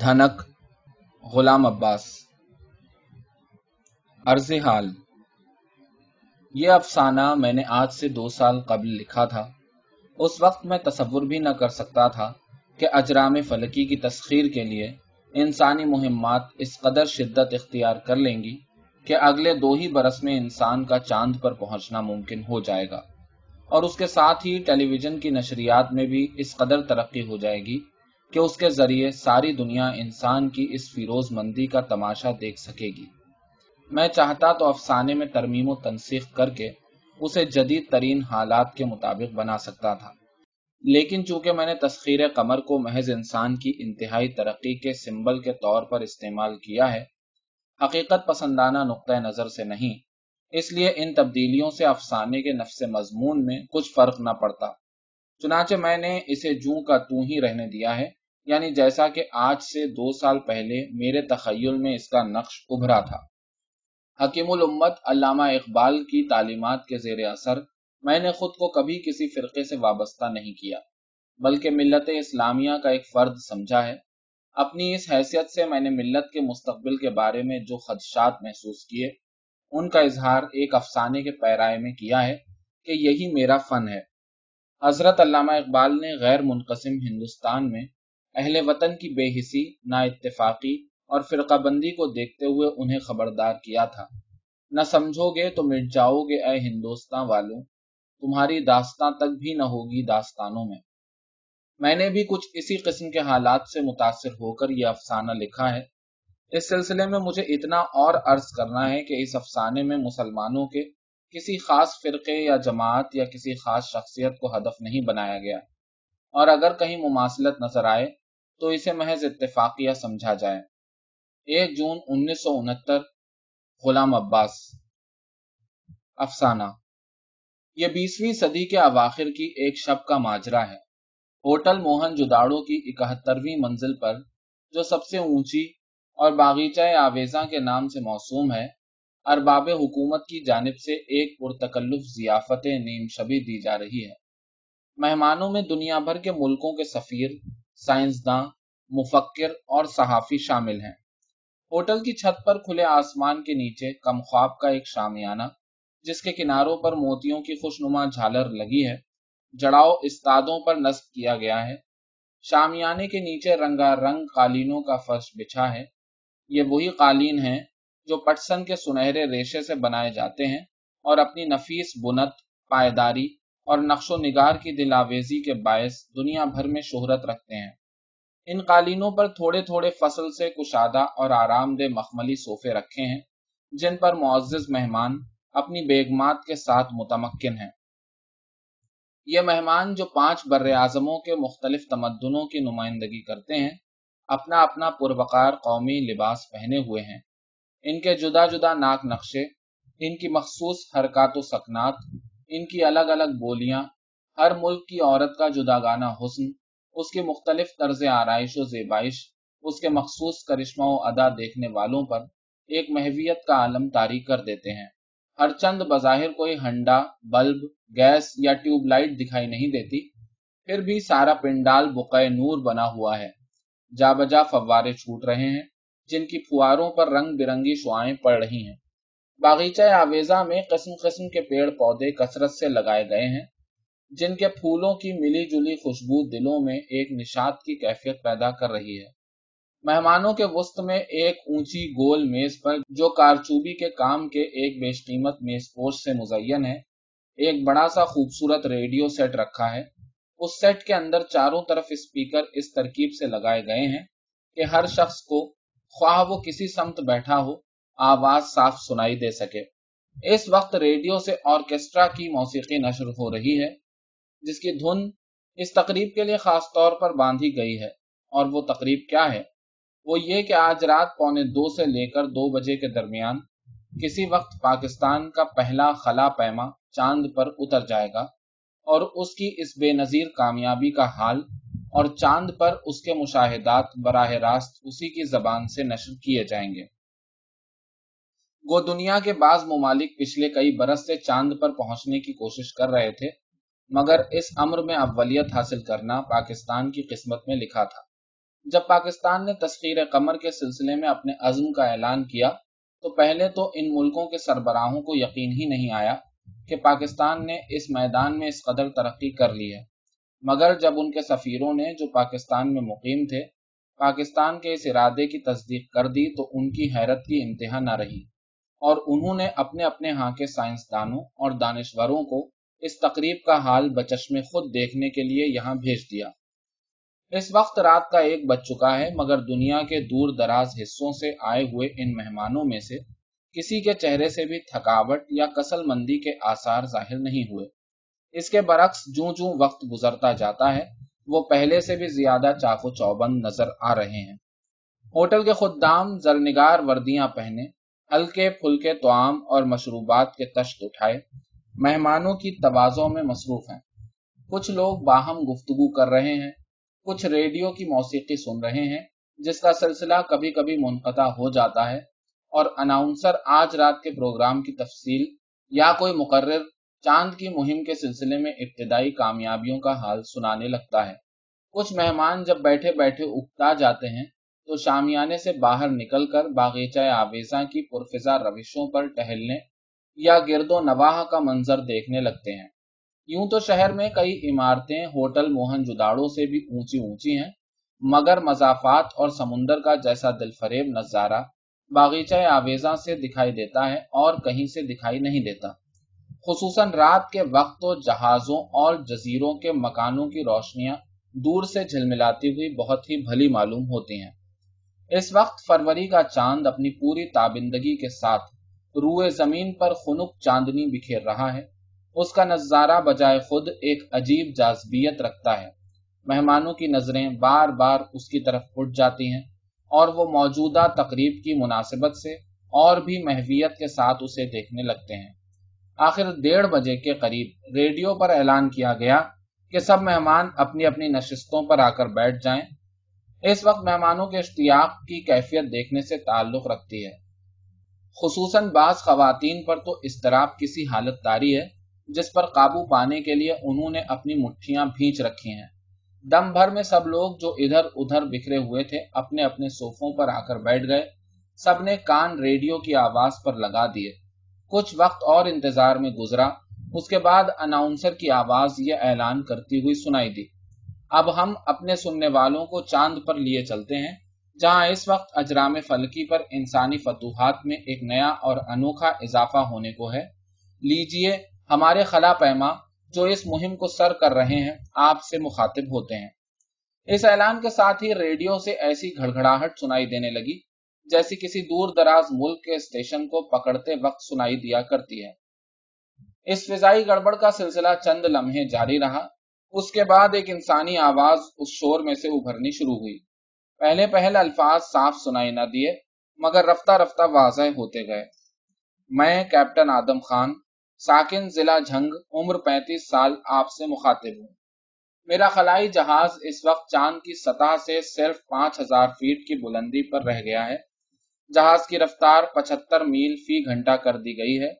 دھنک، غلام عباس۔ عرض حال، یہ افسانہ میں نے آج سے دو سال قبل لکھا تھا۔ اس وقت میں تصور بھی نہ کر سکتا تھا کہ اجرام فلکی کی تسخیر کے لیے انسانی مہمات اس قدر شدت اختیار کر لیں گی کہ اگلے دو ہی برس میں انسان کا چاند پر پہنچنا ممکن ہو جائے گا۔ اور اس کے ساتھ ہی ٹیلی ویژن کی نشریات میں بھی اس قدر ترقی ہو جائے گی کہ اس کے ذریعے ساری دنیا انسان کی اس فیروز مندی کا تماشا دیکھ سکے گی۔ میں چاہتا تو افسانے میں ترمیم و تنسیخ کر کے اسے جدید ترین حالات کے مطابق بنا سکتا تھا۔ لیکن چونکہ میں نے تسخیر قمر کو محض انسان کی انتہائی ترقی کے سمبل کے طور پر استعمال کیا ہے، حقیقت پسندانہ نقطۂ نظر سے نہیں، اس لیے ان تبدیلیوں سے افسانے کے نفس مضمون میں کچھ فرق نہ پڑتا۔ چنانچہ میں نے اسے جوں کا تو ہی رہنے دیا ہے۔ یعنی جیسا کہ آج سے دو سال پہلے میرے تخیل میں اس کا نقش ابھرا تھا۔ حکیم الامت علامہ اقبال کی تعلیمات کے زیر اثر میں نے خود کو کبھی کسی فرقے سے وابستہ نہیں کیا، بلکہ ملت اسلامیہ کا ایک فرد سمجھا ہے۔ اپنی اس حیثیت سے میں نے ملت کے مستقبل کے بارے میں جو خدشات محسوس کیے، ان کا اظہار ایک افسانے کے پیرائے میں کیا ہے کہ یہی میرا فن ہے۔ حضرت علامہ اقبال نے غیر منقسم ہندوستان میں اہل وطن کی بے حسی، نا اتفاقی اور فرقہ بندی کو دیکھتے ہوئے انہیں خبردار کیا تھا۔ نہ سمجھو گے تو مٹ جاؤ گے اے ہندوستان والوں تمہاری داستان تک بھی نہ ہوگی داستانوں میں۔ میں نے بھی کچھ اسی قسم کے حالات سے متاثر ہو کر یہ افسانہ لکھا ہے۔ اس سلسلے میں مجھے اتنا اور عرض کرنا ہے کہ اس افسانے میں مسلمانوں کے کسی خاص فرقے یا جماعت یا کسی خاص شخصیت کو ہدف نہیں بنایا گیا۔ اور اگر کہیں مماثلت نظر آئے تو اسے محض اتفاقیہ سمجھا جائے۔ ایک جون انیس سو انہتر، غلام عباس۔ افسانہ۔ یہ بیسویں صدی کے اواخر کی ایک شب کا ماجرا ہے۔ ہوٹل موہن جداڑوں کی اکہترویں منزل پر، جو سب سے اونچی اور باغیچہ آویزاں کے نام سے موسوم ہے، ارباب حکومت کی جانب سے ایک پرتکلف ضیافت نیم شبی دی جا رہی ہے۔ مہمانوں میں دنیا بھر کے ملکوں کے سفیر سائنسداں مفکر اور صحافی شامل ہیں۔ ہوٹل کی چھت پر کھلے آسمان کے نیچے کم خواب کا ایک شامیانہ، جس کے کناروں پر موتیوں کی خوشنما جھالر لگی ہے، جڑاؤ استادوں پر نصب کیا گیا ہے۔ شامیانے کے نیچے رنگا رنگ قالینوں کا فرش بچھا ہے۔ یہ وہی قالین ہیں جو پٹسن کے سنہرے ریشے سے بنائے جاتے ہیں اور اپنی نفیس بنت، پائیداری اور نقش و نگار کی دلاویزی کے باعث دنیا بھر میں شہرت رکھتے ہیں۔ ان قالینوں پر تھوڑے تھوڑے فصل سے کشادہ اور آرام دہ مخملی صوفے رکھے ہیں، جن پر معزز مہمان اپنی بیگمات کے ساتھ متمکن ہیں۔ یہ مہمان جو پانچ بر اعظموں کے مختلف تمدنوں کی نمائندگی کرتے ہیں، اپنا اپنا پروقار قومی لباس پہنے ہوئے ہیں۔ ان کے جدا جدا ناک نقشے، ان کی مخصوص حرکات و سکنات ان کی الگ الگ بولیاں، ہر ملک کی عورت کا جدا گانا حسن، اس کی مختلف طرز آرائش و زیبائش، اس کے مخصوص کرشمہ و ادا دیکھنے والوں پر ایک محویت کا عالم تاری کر دیتے ہیں۔ ہر چند بظاہر کوئی ہنڈا، بلب، گیس یا ٹیوب لائٹ دکھائی نہیں دیتی، پھر بھی سارا پنڈال بقائے نور بنا ہوا ہے۔ جا بجا فوارے چھوٹ رہے ہیں، جن کی فواروں پر رنگ برنگی شعائیں پڑ رہی ہیں۔ باغیچہ آویزا میں قسم قسم کے پیڑ پودے کثرت سے لگائے گئے ہیں، جن کے پھولوں کی ملی جلی خوشبو دلوں میں ایک نشاد کی کیفیت پیدا کر رہی ہے۔ مہمانوں کے وسط میں ایک اونچی گول میز پر، جو کارچوبی کے کام کے ایک بیش قیمت میز پوش سے مزین ہے، ایک بڑا سا خوبصورت ریڈیو سیٹ رکھا ہے۔ اس سیٹ کے اندر چاروں طرف اسپیکر اس ترکیب سے لگائے گئے ہیں کہ ہر شخص کو، خواہ وہ کسی سمت بیٹھا ہو آواز صاف سنائی دے سکے۔ اس وقت ریڈیو سے آرکیسٹرا کی موسیقی نشر ہو رہی ہے، جس کی دھن اس تقریب کے لیے خاص طور پر باندھی گئی ہے۔ اور وہ تقریب کیا ہے؟ وہ یہ کہ آج رات پونے دو سے لے کر دو بجے کے درمیان کسی وقت پاکستان کا پہلا خلا پیما چاند پر اتر جائے گا اور اس کی اس بے نظیر کامیابی کا حال اور چاند پر اس کے مشاہدات براہ راست اسی کی زبان سے نشر کیے جائیں گے۔ گو دنیا کے بعض ممالک پچھلے کئی برس سے چاند پر پہنچنے کی کوشش کر رہے تھے، مگر اس امر میں اولیت حاصل کرنا پاکستان کی قسمت میں لکھا تھا۔ جب پاکستان نے تسخیر قمر کے سلسلے میں اپنے عزم کا اعلان کیا، تو پہلے تو ان ملکوں کے سربراہوں کو یقین ہی نہیں آیا کہ پاکستان نے اس میدان میں اس قدر ترقی کر لی ہے۔ مگر جب ان کے سفیروں نے، جو پاکستان میں مقیم تھے، پاکستان کے اس ارادے کی تصدیق کر دی، تو ان کی حیرت کی انتہا نہ رہی۔ اور انہوں نے اپنے اپنے ہاں کے سائنسدانوں اور دانشوروں کو اس تقریب کا حال بچشمے خود دیکھنے کے لیے یہاں بھیج دیا۔ اس وقت رات کا ایک بج چکا ہے، مگر دنیا کے دور دراز حصوں سے آئے ہوئے ان مہمانوں میں سے کسی کے چہرے سے بھی تھکاوٹ یا کسل مندی کے آثار ظاہر نہیں ہوئے۔ اس کے برعکس جوں جوں وقت گزرتا جاتا ہے، وہ پہلے سے بھی زیادہ چاق و چوبند نظر آ رہے ہیں۔ ہوٹل کے خدام زرنگار وردیاں پہنے ہلکے پھلکے توام اور مشروبات کے تشت اٹھائے۔ مہمانوں کی توازوں میں مصروف ہیں۔ کچھ لوگ باہم گفتگو کر رہے ہیں۔ کچھ ریڈیو کی موسیقی سن رہے ہیں، جس کا سلسلہ کبھی کبھی منقطع ہو جاتا ہے۔ اور اناؤنسر آج رات کے پروگرام کی تفصیل یا کوئی مقرر چاند کی مہم کے سلسلے میں ابتدائی کامیابیوں کا حال سنانے لگتا ہے۔ کچھ مہمان جب بیٹھے بیٹھے اگتا جاتے ہیں تو شامیانے سے باہر نکل کر باغیچہ آویزاں کی پرفضا روشوں پر ٹہلنے یا گرد و نواح کا منظر دیکھنے لگتے ہیں۔ یوں تو شہر میں کئی عمارتیں، ہوٹل، موہن جداڑوں سے بھی اونچی اونچی ہیں، مگر مضافات اور سمندر کا جیسا دل فریب نظارہ باغیچہ آویزاں سے دکھائی دیتا ہے اور کہیں سے دکھائی نہیں دیتا۔ خصوصاً رات کے وقت تو جہازوں اور جزیروں کے مکانوں کی روشنیاں دور سے جھلملاتی ہوئی بہت ہی بھلی معلوم ہوتی ہیں۔ اس وقت فروری کا چاند اپنی پوری تابندگی کے ساتھ روئے زمین پر خنک چاندنی بکھیر رہا ہے۔ اس کا نظارہ بجائے خود ایک عجیب جاذبیت رکھتا ہے۔ مہمانوں کی نظریں بار بار اس کی طرف اٹھ جاتی ہیں اور وہ موجودہ تقریب کی مناسبت سے اور بھی محویت کے ساتھ اسے دیکھنے لگتے ہیں۔ آخر ڈیڑھ بجے کے قریب ریڈیو پر اعلان کیا گیا کہ سب مہمان اپنی اپنی نشستوں پر آ کر بیٹھ جائیں۔ اس وقت مہمانوں کے اشتیاق کی کیفیت دیکھنے سے تعلق رکھتی ہے۔ خصوصاً بعض خواتین پر تو اضطراب کسی حالت داری ہے، جس پر قابو پانے کے لیے انہوں نے اپنی مٹھیاں بھینچ رکھی ہیں۔ دم بھر میں سب لوگ جو ادھر ادھر بکھرے ہوئے تھے، اپنے اپنے صوفوں پر آ کر بیٹھ گئے۔ سب نے کان ریڈیو کی آواز پر لگا دیے۔ کچھ وقت اور انتظار میں گزرا۔ اس کے بعد اناؤنسر کی آواز یہ اعلان کرتی ہوئی سنائی دی۔ اب ہم اپنے سننے والوں کو چاند پر لیے چلتے ہیں، جہاں اس وقت اجرام فلکی پر انسانی فتوحات میں ایک نیا اور انوکھا اضافہ ہونے کو ہے۔ لیجیے ہمارے خلا پیما جو اس مہم کو سر کر رہے ہیں، آپ سے مخاطب ہوتے ہیں۔ اس اعلان کے ساتھ ہی ریڈیو سے ایسی گھڑگڑاہٹ سنائی دینے لگی، جیسی کسی دور دراز ملک کے اسٹیشن کو پکڑتے وقت سنائی دیا کرتی ہے۔ اس فضائی گڑبڑ کا سلسلہ چند لمحے جاری رہا۔ اس کے بعد ایک انسانی آواز اس شور میں سے ابھرنی شروع ہوئی۔ پہلے پہلے الفاظ صاف سنائی نہ دیے، مگر رفتہ رفتہ واضح ہوتے گئے۔ میں، کیپٹن آدم خان، ساکن ضلع جھنگ، عمر پینتیس سال آپ سے مخاطب ہوں۔ میرا خلائی جہاز اس وقت چاند کی سطح سے صرف پانچ ہزار فیٹ کی بلندی پر رہ گیا ہے۔ جہاز کی رفتار پچہتر میل فی گھنٹہ کر دی گئی ہے۔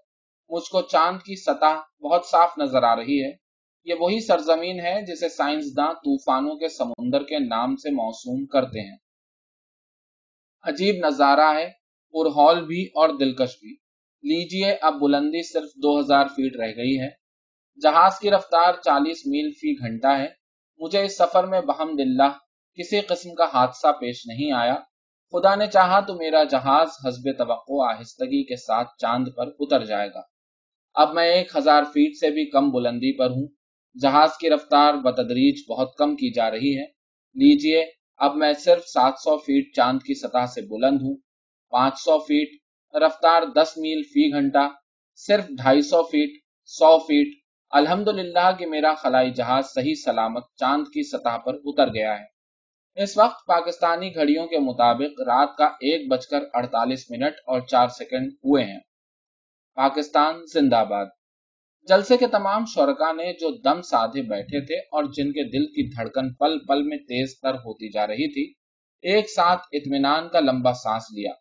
مجھ کو چاند کی سطح بہت صاف نظر آ رہی ہے۔ یہ وہی سرزمین ہے جسے سائنسداں طوفانوں کے سمندر کے نام سے موسوم کرتے ہیں۔ عجیب نظارہ ہے، پرہول بھی اور دلکش بھی۔ لیجیے، اب بلندی صرف دو ہزار فیٹ رہ گئی ہے۔ جہاز کی رفتار چالیس میل فی گھنٹہ ہے۔ مجھے اس سفر میں بہم دلہ کسی قسم کا حادثہ پیش نہیں آیا۔ خدا نے چاہا تو میرا جہاز حسب توقع آہستگی کے ساتھ چاند پر اتر جائے گا۔ اب میں ایک ہزار فیٹ سے بھی کم بلندی پر ہوں۔ جہاز کی رفتار بتدریج بہت کم کی جا رہی ہے۔ لیجیے، اب میں صرف سات سو فیٹ چاند کی سطح سے بلند ہوں۔ پانچ سو فیٹ رفتار دس میل فی گھنٹہ۔ صرف ڈھائی سو فیٹ سو فیٹ الحمد للہ کہ میرا خلائی جہاز صحیح سلامت چاند کی سطح پر اتر گیا ہے۔ اس وقت پاکستانی گھڑیوں کے مطابق رات کا ایک بج کر اڑتالیس منٹ اور چار سیکنڈ ہوئے ہیں۔ پاکستان زندہ باد جلسے کے تمام شرکا نے جو دم سادھے بیٹھے تھے اور جن کے دل کی دھڑکن پل پل میں تیز تر ہوتی جا رہی تھی، ایک ساتھ اطمینان کا لمبا سانس لیا۔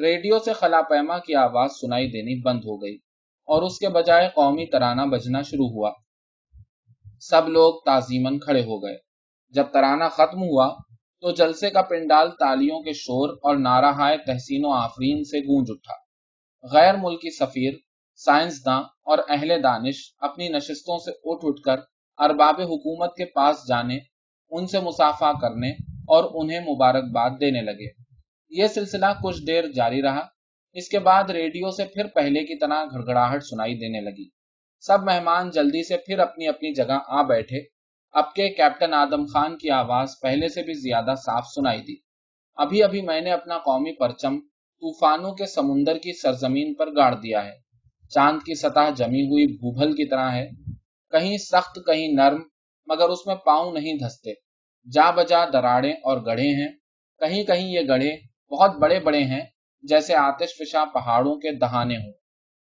ریڈیو سے خلا پیما کی آواز سنائی دینی بند ہو گئی اور اس کے بجائے قومی ترانہ بجنا شروع ہوا۔ سب لوگ تعظیمن کھڑے ہو گئے۔ جب ترانہ ختم ہوا تو جلسے کا پنڈال تالیوں کے شور اور نارہائے تحسین و آفرین سے گونج اٹھا۔ غیر ملکی سفیر سائنسداں اور اہل دانش اپنی نشستوں سے اٹھ اٹھ کر ارباب حکومت کے پاس جانے، ان سے مسافہ کرنے اور انہیں مبارکباد دینے لگے۔ یہ سلسلہ کچھ دیر جاری رہا۔ اس کے بعد ریڈیو سے پھر پہلے کی طرح گھڑگڑاہٹ سنائی دینے لگی۔ سب مہمان جلدی سے پھر اپنی اپنی جگہ آ بیٹھے۔ اب کے کیپٹن آدم خان کی آواز پہلے سے بھی زیادہ صاف سنائی دی۔ ابھی ابھی میں نے اپنا قومی پرچم طوفانوں کے سمندر کی سرزمین پر گاڑ دیا ہے۔ چاند کی سطح جمی ہوئی بھوبل کی طرح ہے۔ کہیں سخت، کہیں نرم، مگر اس میں پاؤں نہیں دھستے۔ جا بجا دراڑے اور گڑھے ہیں۔ کہیں کہیں یہ گڑھے بہت بڑے بڑے ہیں، جیسے آتش فشاں پہاڑوں کے دہانے ہوں۔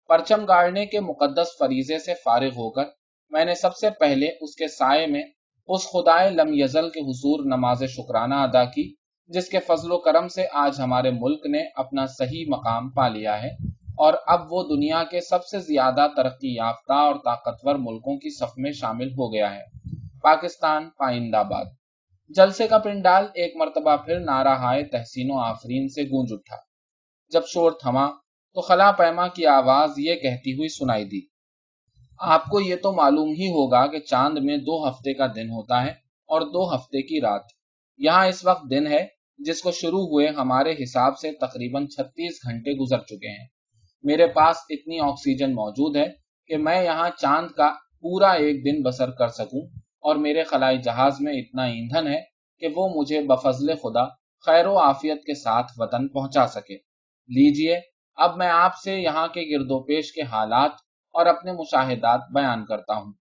پرچم گاڑنے کے مقدس فریضے سے فارغ ہو کر میں نے سب سے پہلے اس کے سائے میں اس خدائے لم یزل کے حضور نماز شکرانہ ادا کی، جس کے فضل و کرم سے آج ہمارے ملک نے اپنا صحیح مقام پا لیا ہے۔ اور اب وہ دنیا کے سب سے زیادہ ترقی یافتہ اور طاقتور ملکوں کی صف میں شامل ہو گیا ہے۔ پاکستان پائند آباد۔ جلسے کا پنڈال ایک مرتبہ پھر نارہائے تحسین و آفرین سے گونج اٹھا۔ جب شور تھما تو خلا پیما کی آواز یہ کہتی ہوئی سنائی دی۔ آپ کو یہ تو معلوم ہی ہوگا کہ چاند میں دو ہفتے کا دن ہوتا ہے اور دو ہفتے کی رات۔ یہاں اس وقت دن ہے جس کو شروع ہوئے ہمارے حساب سے تقریباً چھتیس گھنٹے گزر چکے ہیں۔ میرے پاس اتنی آکسیجن موجود ہے کہ میں یہاں چاند کا پورا ایک دن بسر کر سکوں اور میرے خلائی جہاز میں اتنا ایندھن ہے کہ وہ مجھے بفضل خدا خیر و آفیت کے ساتھ وطن پہنچا سکے۔ لیجیے، اب میں آپ سے یہاں کے گرد و پیش کے حالات اور اپنے مشاہدات بیان کرتا ہوں۔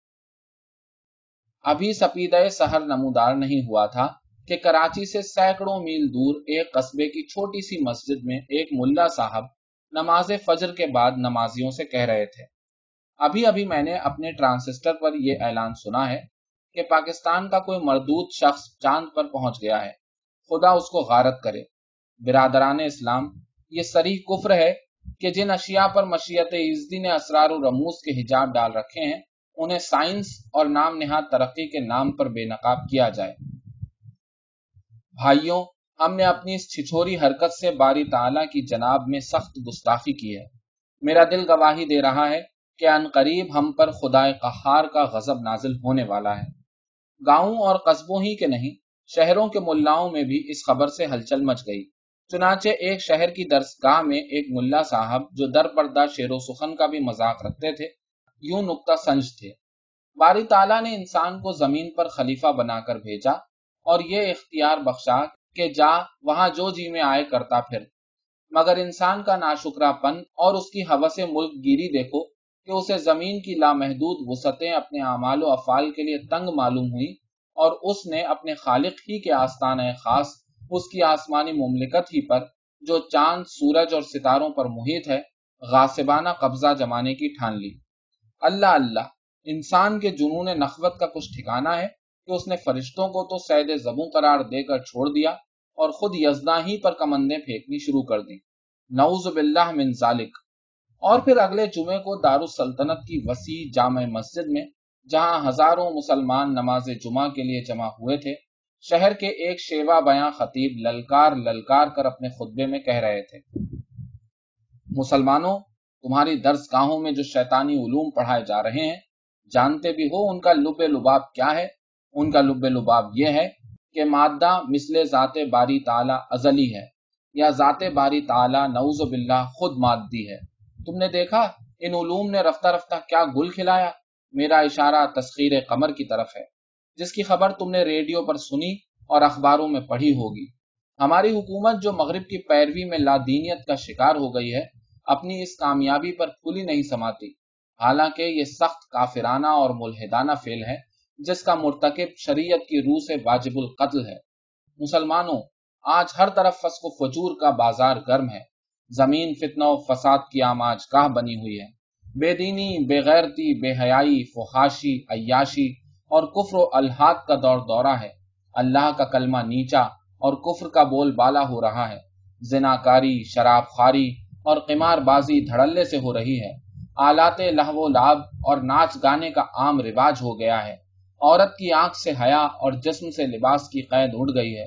ابھی سپیدہ سہر نمودار نہیں ہوا تھا کہ کراچی سے سینکڑوں میل دور ایک قصبے کی چھوٹی سی مسجد میں ایک ملا صاحب نماز فجر کے بعد نمازیوں سے کہہ رہے تھے۔ ابھی ابھی میں نے اپنے ٹرانسسٹر پر یہ اعلان سنا ہے کہ پاکستان کا کوئی مردود شخص چاند پر پہنچ گیا ہے۔ خدا اس کو غارت کرے۔ برادران اسلام، یہ سری کفر ہے کہ جن اشیاء پر مشیت عزدی نے اسرار و رموز کے حجاب ڈال رکھے ہیں، انہیں سائنس اور نام نہاد ترقی کے نام پر بے نقاب کیا جائے۔ بھائیوں ہم نے اپنی اس چھچوری حرکت سے باری تعالیٰ کی جناب میں سخت گستاخی کی ہے۔ میرا دل گواہی دے رہا ہے کہ ان قریب ہم پر خدا قہار کا غضب نازل ہونے والا ہے۔ گاؤں اور قصبوں ہی کے نہیں، شہروں کے ملاؤں میں بھی اس خبر سے ہلچل مچ گئی۔ چنانچہ ایک شہر کی درسگاہ میں ایک ملا صاحب جو در پردہ شیر و سخن کا بھی مذاق رکھتے تھے، یوں نکتہ سنج تھے۔ باری تعالیٰ نے انسان کو زمین پر خلیفہ بنا کر بھیجا اور یہ اختیار بخشا کہ جا، وہاں جو جی میں آئے کرتا پھر۔ مگر انسان کا ناشکرا پن اور اس کی حوث ملک گیری دیکھو کہ اسے زمین کی لامحدود وسعتیں اپنے اعمال و افعال کے لیے تنگ معلوم ہوئی اور اس نے اپنے خالق ہی کے آستانہ خاص، اس کی آسمانی مملکت ہی پر، جو چاند، سورج اور ستاروں پر محیط ہے غاسبانہ قبضہ جمانے کی ٹھان لی۔ اللہ اللہ، انسان کے جنون نخوت کا کچھ ٹھکانہ ہے کہ اس نے فرشتوں کو تو سید زبوں قرار دے کر چھوڑ دیا اور خود یزداں ہی پر کمندیں پھینکنی شروع کر دی نعوذ باللہ من ذالک۔ اور پھر اگلے جمعے کو دارالسلطنت کی وسیع جامع مسجد میں، جہاں ہزاروں مسلمان نماز جمعہ کے لیے جمع ہوئے تھے، شہر کے ایک شیوا بیاں خطیب للکار للکار کر اپنے خطبے میں کہہ رہے تھے۔ مسلمانوں، تمہاری درس گاہوں میں جو شیطانی علوم پڑھائے جا رہے ہیں، جانتے بھی ہو ان کا لب لباب کیا ہے؟ ان کا لب لباب یہ ہے کہ مادہ مثل ذات باری تعالی ازلی ہے یا ذات باری تعالی نعوذ باللہ خود مادی ہے۔ تم نے دیکھا ان علوم نے رفتہ رفتہ کیا گل کھلایا؟ میرا اشارہ تسخیر قمر کی طرف ہے۔ جس کی خبر تم نے ریڈیو پر سنی اور اخباروں میں پڑھی ہوگی۔ ہماری حکومت جو مغرب کی پیروی میں لادینیت کا شکار ہو گئی ہے، اپنی اس کامیابی پر پھولی نہیں سماتی۔ حالانکہ یہ سخت کافرانہ اور ملحدانہ فیل ہے۔ جس کا مرتکب شریعت کی روح سے واجب القتل ہے۔ مسلمانوں، آج ہر طرف فسق و فجور کا بازار گرم ہے۔ زمین فتنہ و فساد کی آماج گاہ بنی ہوئی ہے۔ بے دینی، بے غیرتی، بے حیائی، فحاشی، عیاشی اور کفر و الحاد کا دور دورہ ہے۔ اللہ کا کلمہ نیچا اور کفر کا بول بالا ہو رہا ہے۔ زناکاری، شراب خاری اور قمار بازی دھڑلے سے ہو رہی ہے۔ آلات لہو لاب اور ناچ گانے کا عام رواج ہو گیا ہے۔ عورت کی آنکھ سے حیا اور جسم سے لباس کی قید اڑ گئی ہے۔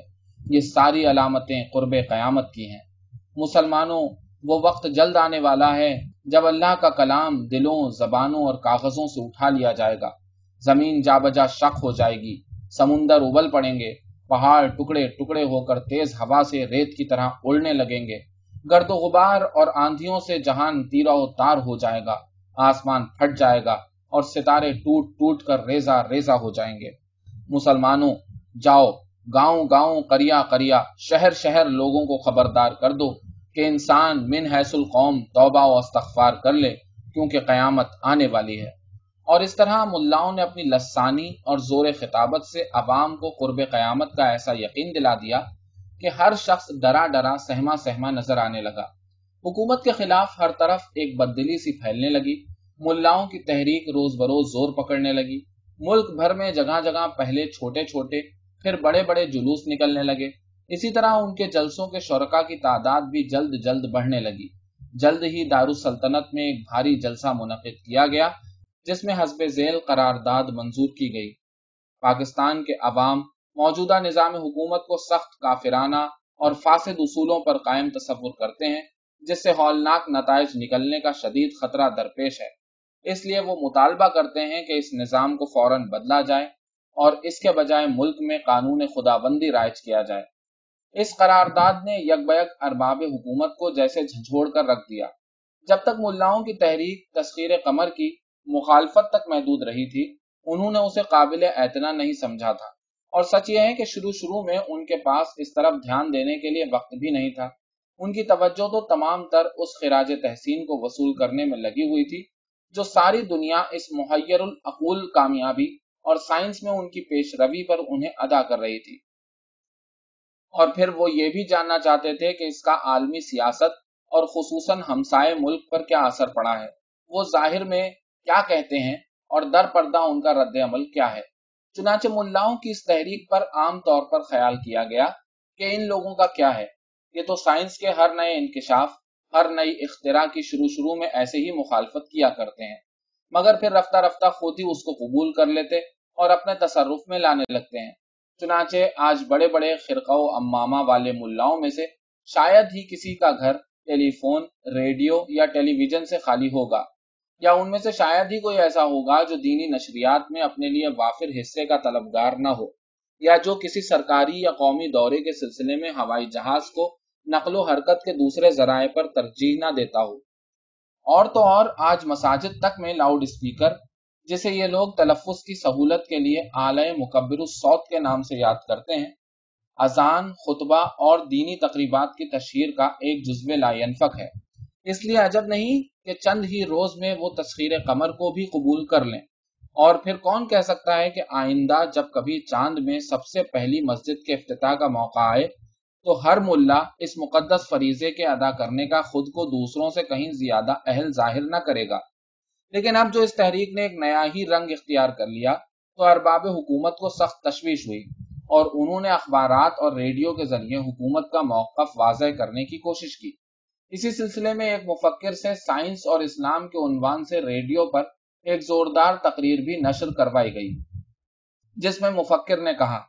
یہ ساری علامتیں قرب قیامت کی ہیں۔ مسلمانوں، وہ وقت جلد آنے والا ہے جب اللہ کا کلام دلوں، زبانوں اور کاغذوں سے اٹھا لیا جائے گا۔ زمین جا بجا شک ہو جائے گی، سمندر ابل پڑیں گے، پہاڑ ٹکڑے ٹکڑے ہو کر تیز ہوا سے ریت کی طرح اڑنے لگیں گے۔ گرد و غبار اور آندھیوں سے جہان تیرا و تار ہو جائے گا، آسمان پھٹ جائے گا۔ اور ستارے ٹوٹ ٹوٹ کر ریزا ریزا ہو جائیں گے۔ مسلمانوں، جاؤ، گاؤں گاؤں کریا کریا شہر شہر لوگوں کو خبردار کر دو کہ انسان من حیث القوم توبہ و استغفار کر لے کیونکہ قیامت آنے والی ہے۔ اور اس طرح ملاؤں نے اپنی لسانی اور زور خطابت سے عوام کو قرب قیامت کا ایسا یقین دلا دیا کہ ہر شخص ڈرا ڈرا، سہما سہما نظر آنے لگا۔ حکومت کے خلاف ہر طرف ایک بددلی سی پھیلنے لگی۔ ملاؤں کی تحریک روز بروز زور پکڑنے لگی۔ ملک بھر میں جگہ جگہ پہلے چھوٹے چھوٹے، پھر بڑے بڑے جلوس نکلنے لگے۔ اسی طرح ان کے جلسوں کے شرکا کی تعداد بھی جلد جلد بڑھنے لگی۔ جلد ہی دارالسلطنت میں ایک بھاری جلسہ منعقد کیا گیا، جس میں حسب ذیل قرارداد منظور کی گئی۔ پاکستان کے عوام موجودہ نظام حکومت کو سخت کافرانہ اور فاسد اصولوں پر قائم تصور کرتے ہیں، جس سے ہولناک نتائج نکلنے کا شدید خطرہ درپیش ہے۔ اس لیے وہ مطالبہ کرتے ہیں کہ اس نظام کو فوراً بدلا جائے اور اس کے بجائے ملک میں قانون خدا بندی رائج کیا جائے۔ اس قرارداد نے یک بیک ارباب حکومت کو جیسے جھنجھوڑ کر رکھ دیا۔ جب تک ملاؤں کی تحریک تسخیر قمر کی مخالفت تک محدود رہی تھی، انہوں نے اسے قابل اعتنا نہیں سمجھا تھا۔ اور سچ یہ ہے کہ شروع شروع میں ان کے پاس اس طرف دھیان دینے کے لیے وقت بھی نہیں تھا۔ ان کی توجہ تو تمام تر اس خراج تحسین کو وصول کرنے میں لگی ہوئی تھی۔ جو ساری دنیا اس محیر العقول کامیابی اور سائنس میں ان کی پیش روی پر انہیں ادا کر رہی تھی۔ اور پھر وہ یہ بھی جاننا چاہتے تھے کہ اس کا عالمی سیاست اور خصوصاً ہمسائے ملک پر کیا اثر پڑا ہے۔ وہ ظاہر میں کیا کہتے ہیں اور در پردہ ان کا رد عمل کیا ہے۔ چنانچہ ملاؤں کی اس تحریک پر عام طور پر خیال کیا گیا کہ ان لوگوں کا کیا ہے۔ یہ تو سائنس کے ہر نئے انکشاف ہر نئی اختراع کی شروع شروع میں ایسے ہی مخالفت کیا کرتے ہیں۔ مگر پھر رفتہ رفتہ خود ہی اس کو قبول کر لیتے اور اپنے تصرف میں لانے لگتے ہیں۔ چنانچہ آج بڑے بڑے خرقہ و امامہ والے ملاؤں میں سے شاید ہی کسی کا گھر ٹیلی فون، ریڈیو یا ٹیلی ویژن سے خالی ہوگا۔ یا ان میں سے شاید ہی کوئی ایسا ہوگا جو دینی نشریات میں اپنے لیے وافر حصے کا طلبگار نہ ہو۔ یا جو کسی سرکاری یا قومی دورے کے سلسلے میں ہوائی جہاز کو نقل و حرکت کے دوسرے ذرائع پر ترجیح نہ دیتا ہو اور تو اور، آج مساجد تک میں لاؤڈ اسپیکر جسے یہ لوگ تلفظ کی سہولت کے لیے اعلی مکبر الصوت کے نام سے یاد کرتے ہیں، اذان، خطبہ اور دینی تقریبات کی تشہیر کا ایک جزو لا ہے۔ اس لیے عجب نہیں کہ چند ہی روز میں وہ تسخیر قمر کو بھی قبول کر لیں۔ اور پھر کون کہہ سکتا ہے کہ آئندہ جب کبھی چاند میں سب سے پہلی مسجد کے افتتاح کا موقع آئے تو ہر ملا اس مقدس فریضے کے ادا کرنے کا خود کو دوسروں سے کہیں زیادہ اہل ظاہر نہ کرے گا۔ لیکن اب جو اس تحریک نے ایک نیا ہی رنگ اختیار کر لیا، تو ارباب حکومت کو سخت تشویش ہوئی اور انہوں نے اخبارات اور ریڈیو کے ذریعے حکومت کا موقف واضح کرنے کی کوشش کی۔ اسی سلسلے میں ایک مفکر سے سائنس اور اسلام کے عنوان سے ریڈیو پر ایک زوردار تقریر بھی نشر کروائی گئی، جس میں مفکر نے کہا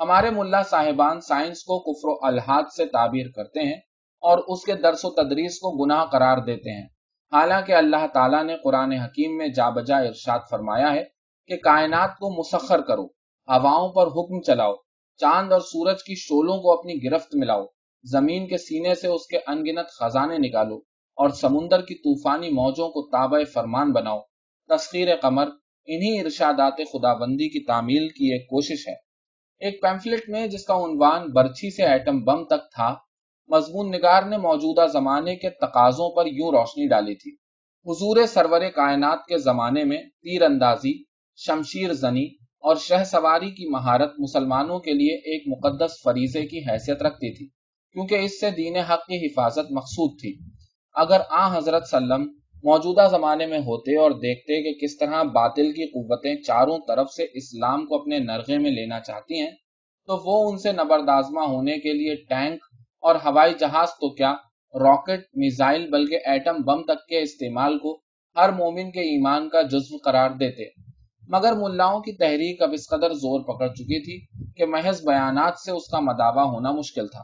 ہمارے ملا صاحبان سائنس کو کفر و الحاد سے تعبیر کرتے ہیں اور اس کے درس و تدریس کو گناہ قرار دیتے ہیں۔ حالانکہ اللہ تعالیٰ نے قرآن حکیم میں جا بجا ارشاد فرمایا ہے کہ کائنات کو مسخر کرو، ہواؤں پر حکم چلاؤ، چاند اور سورج کی شولوں کو اپنی گرفت ملاؤ، زمین کے سینے سے اس کے انگنت خزانے نکالو اور سمندر کی طوفانی موجوں کو تابع فرمان بناؤ۔ تسخیر قمر، انہی ارشادات خدا بندی کی تعمیل کی ایک کوشش ہے۔ ایک پیمفلٹ میں جس کا عنوان برچھی سے ایٹم بم تک تھا، مضمون نگار نے موجودہ زمانے کے تقاضوں پر یوں روشنی ڈالی تھی۔ حضور سرور کائنات کے زمانے میں تیر اندازی شمشیر زنی اور شہ سواری کی مہارت مسلمانوں کے لیے ایک مقدس فریضے کی حیثیت رکھتی تھی، کیونکہ اس سے دین حق کی حفاظت مقصود تھی۔ اگر آ حضرت سلم موجودہ زمانے میں ہوتے اور دیکھتے کہ کس طرح باطل کی قوتیں چاروں طرف سے اسلام کو اپنے نرغے میں لینا چاہتی ہیں، تو وہ ان سے نبردازمہ ہونے کے لیے ٹینک اور ہوائی جہاز تو کیا، راکٹ، میزائل، بلکہ ایٹم بم تک کے استعمال کو ہر مومن کے ایمان کا جزو قرار دیتے۔ مگر ملاؤں کی تحریک اب اس قدر زور پکڑ چکی تھی کہ محض بیانات سے اس کا مداوع ہونا مشکل تھا۔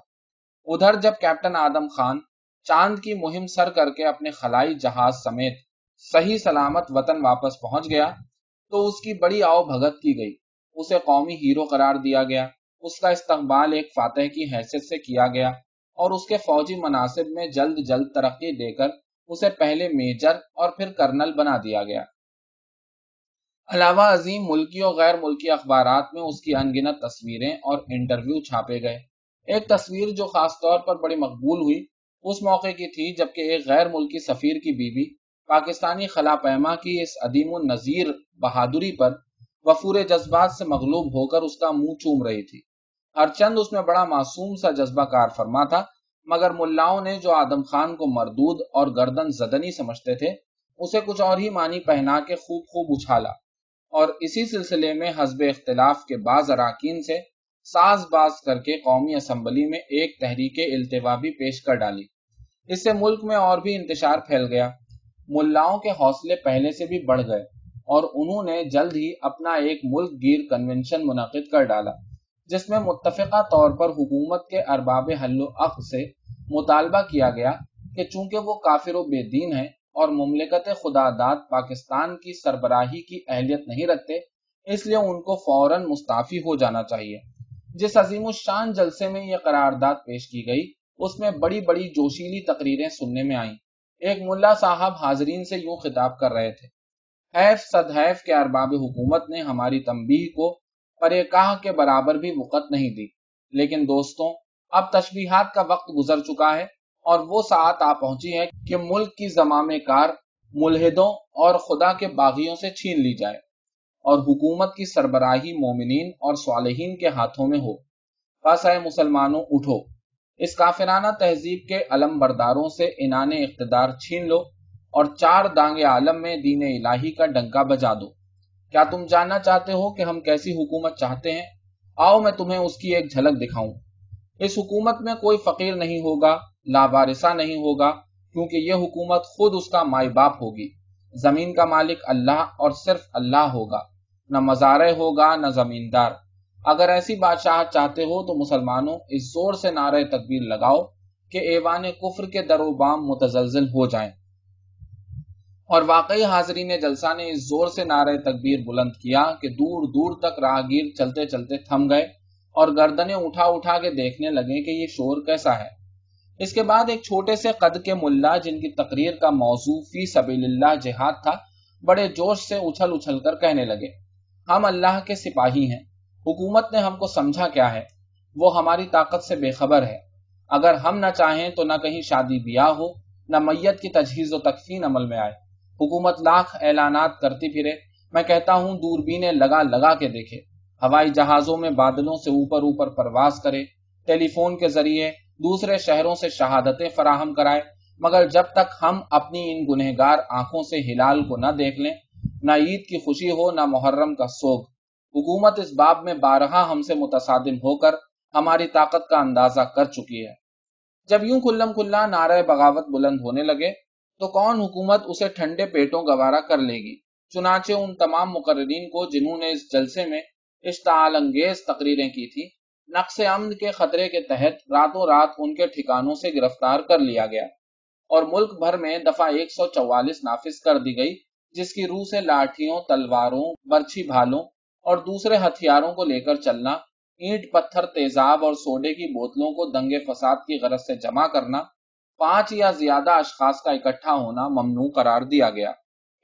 ادھر جب کیپٹن آدم خان چاند کی مہم سر کر کے اپنے خلائی جہاز سمیت صحیح سلامت وطن واپس پہنچ گیا تو اس کی بڑی آؤ بھگت کی گئی۔ اسے قومی ہیرو قرار دیا گیا۔ اس کا استقبال ایک فاتح کی حیثیت سے کیا گیا اور اس کے فوجی مناسب میں جلد جلد ترقی دے کر اسے پہلے میجر اور پھر کرنل بنا دیا گیا۔ علاوہ عظیم ملکی اور غیر ملکی اخبارات میں اس کی انگنت تصویریں اور انٹرویو چھاپے گئے۔ ایک تصویر جو خاص طور پر بڑی مقبول ہوئی اس موقع کی تھی جبکہ ایک غیر ملکی سفیر کی بیوی پاکستانی خلا پیما کی اس عدیم النظیر بہادری پر وفور جذبات سے مغلوب ہو کر اس کا منہ چوم رہی تھی۔ ہر چند اس میں بڑا معصوم سا جذبہ کار فرما تھا، مگر ملاؤں نے جو آدم خان کو مردود اور گردن زدنی سمجھتے تھے، اسے کچھ اور ہی معنی پہنا کے خوب خوب اچھالا۔ اور اسی سلسلے میں حزب اختلاف کے بعض اراکین سے ساز باز کر کے قومی اسمبلی میں ایک تحریک التوا بھی پیش کر ڈالی۔ اس سے ملک میں اور بھی انتشار پھیل گیا۔ ملاؤں کے حوصلے پہلے سے بھی بڑھ گئے اور انہوں نے جلد ہی اپنا ایک ملک گیر کنونشن منعقد کر ڈالا، جس میں متفقہ طور پر حکومت کے ارباب حل و عقد سے مطالبہ کیا گیا کہ چونکہ وہ کافر و بے دین ہیں اور مملکت خدا داد پاکستان کی سربراہی کی اہلیت نہیں رکھتے، اس لیے ان کو فوراً مستعفی ہو جانا چاہیے۔ جس عظیم الشان جلسے میں یہ قرارداد پیش کی گئی، اس میں بڑی بڑی جوشیلی تقریریں سننے میں آئیں۔ ایک ملا صاحب حاضرین سے یوں خطاب کر رہے تھے، حیف صد حیف کے ارباب حکومت نے ہماری تنبیہ کو پر ایکاہ کے برابر بھی وقت نہیں دی۔ لیکن دوستوں، اب تشبیہات کا وقت گزر چکا ہے اور وہ ساعت آ پہنچی ہے کہ ملک کی زمام کار ملحدوں اور خدا کے باغیوں سے چھین لی جائے۔ اور حکومت کی سربراہی مومنین اور صالحین کے ہاتھوں میں ہو۔ بس اے مسلمانوں، اٹھو۔ اس کافرانہ تہذیب کے علم برداروں سے انان اقتدار چھین لو اور چار دانگ عالم میں دین الہی کا ڈنکا بجا دو۔ کیا تم جاننا چاہتے ہو کہ ہم کیسی حکومت چاہتے ہیں؟ آؤ میں تمہیں اس کی ایک جھلک دکھاؤں۔ اس حکومت میں کوئی فقیر نہیں ہوگا لابارسا نہیں ہوگا، کیونکہ یہ حکومت خود اس کا مائی باپ ہوگی۔ زمین کا مالک اللہ اور صرف اللہ ہوگا، نہ مزارے ہوگا، نہ زمیندار۔ اگر ایسی بادشاہ چاہتے ہو تو مسلمانوں، اس زور سے نعرہ تکبیر لگاؤ کہ ایوان کفر کے در و بام متزلزل ہو جائیں۔ اور واقعی حاضرین جلسہ نے اس زور سے نعرہ تکبیر بلند کیا کہ دور دور تک راہگیر چلتے چلتے تھم گئے اور گردنیں اٹھا اٹھا کے دیکھنے لگے کہ یہ شور کیسا ہے۔ اس کے بعد ایک چھوٹے سے قد کے ملا جن کی تقریر کا موضوع فی سبیل اللہ جہاد تھا، بڑے جوش سے اچھل اچھل کر کہنے لگے، ہم اللہ کے سپاہی ہیں، حکومت نے ہم کو سمجھا کیا ہے، وہ ہماری طاقت سے بے خبر ہے۔ اگر ہم نہ چاہیں تو نہ کہیں شادی بیاہ ہو، نہ میت کی تجہیز و تکفین عمل میں آئے۔ حکومت لاکھ اعلانات کرتی پھرے، میں کہتا ہوں دوربینیں لگا لگا کے دیکھے۔ ہوائی جہازوں میں بادلوں سے اوپر اوپر پرواز کرے، ٹیلی فون کے ذریعے دوسرے شہروں سے شہادتیں فراہم کرائے، مگر جب تک ہم اپنی ان گنہگار آنکھوں سے ہلال کو نہ دیکھ لیں، نہ عید کی خوشی ہو، نہ محرم کا سوگ۔ حکومت اس باب میں بارہا ہم سے متصادم ہو کر ہماری طاقت کا اندازہ کر چکی ہے۔ جب یوں کلم کھلا نعرہ بغاوت بلند ہونے لگے، تو کون حکومت اسے ٹھنڈے پیٹوں گوارا کر لے گی؟ چنانچہ ان تمام مقررین کو جنہوں نے اس جلسے میں اشتعال انگیز تقریریں کی تھی نقص امن کے خطرے کے تحت راتوں رات ان کے ٹھکانوں سے گرفتار کر لیا گیا اور ملک بھر میں دفعہ ایک سو چوالیس نافذ کر دی گئی، جس کی روح سے لاٹھیوں، تلواروں، برچھی بھالوں اور دوسرے ہتھیاروں کو لے کر چلنا، اینٹ، پتھر، تیزاب اور سوڈے کی بوتلوں کو دنگے فساد کی غرض سے جمع کرنا، پانچ یا زیادہ اشخاص کا اکٹھا ہونا ممنوع قرار دیا گیا۔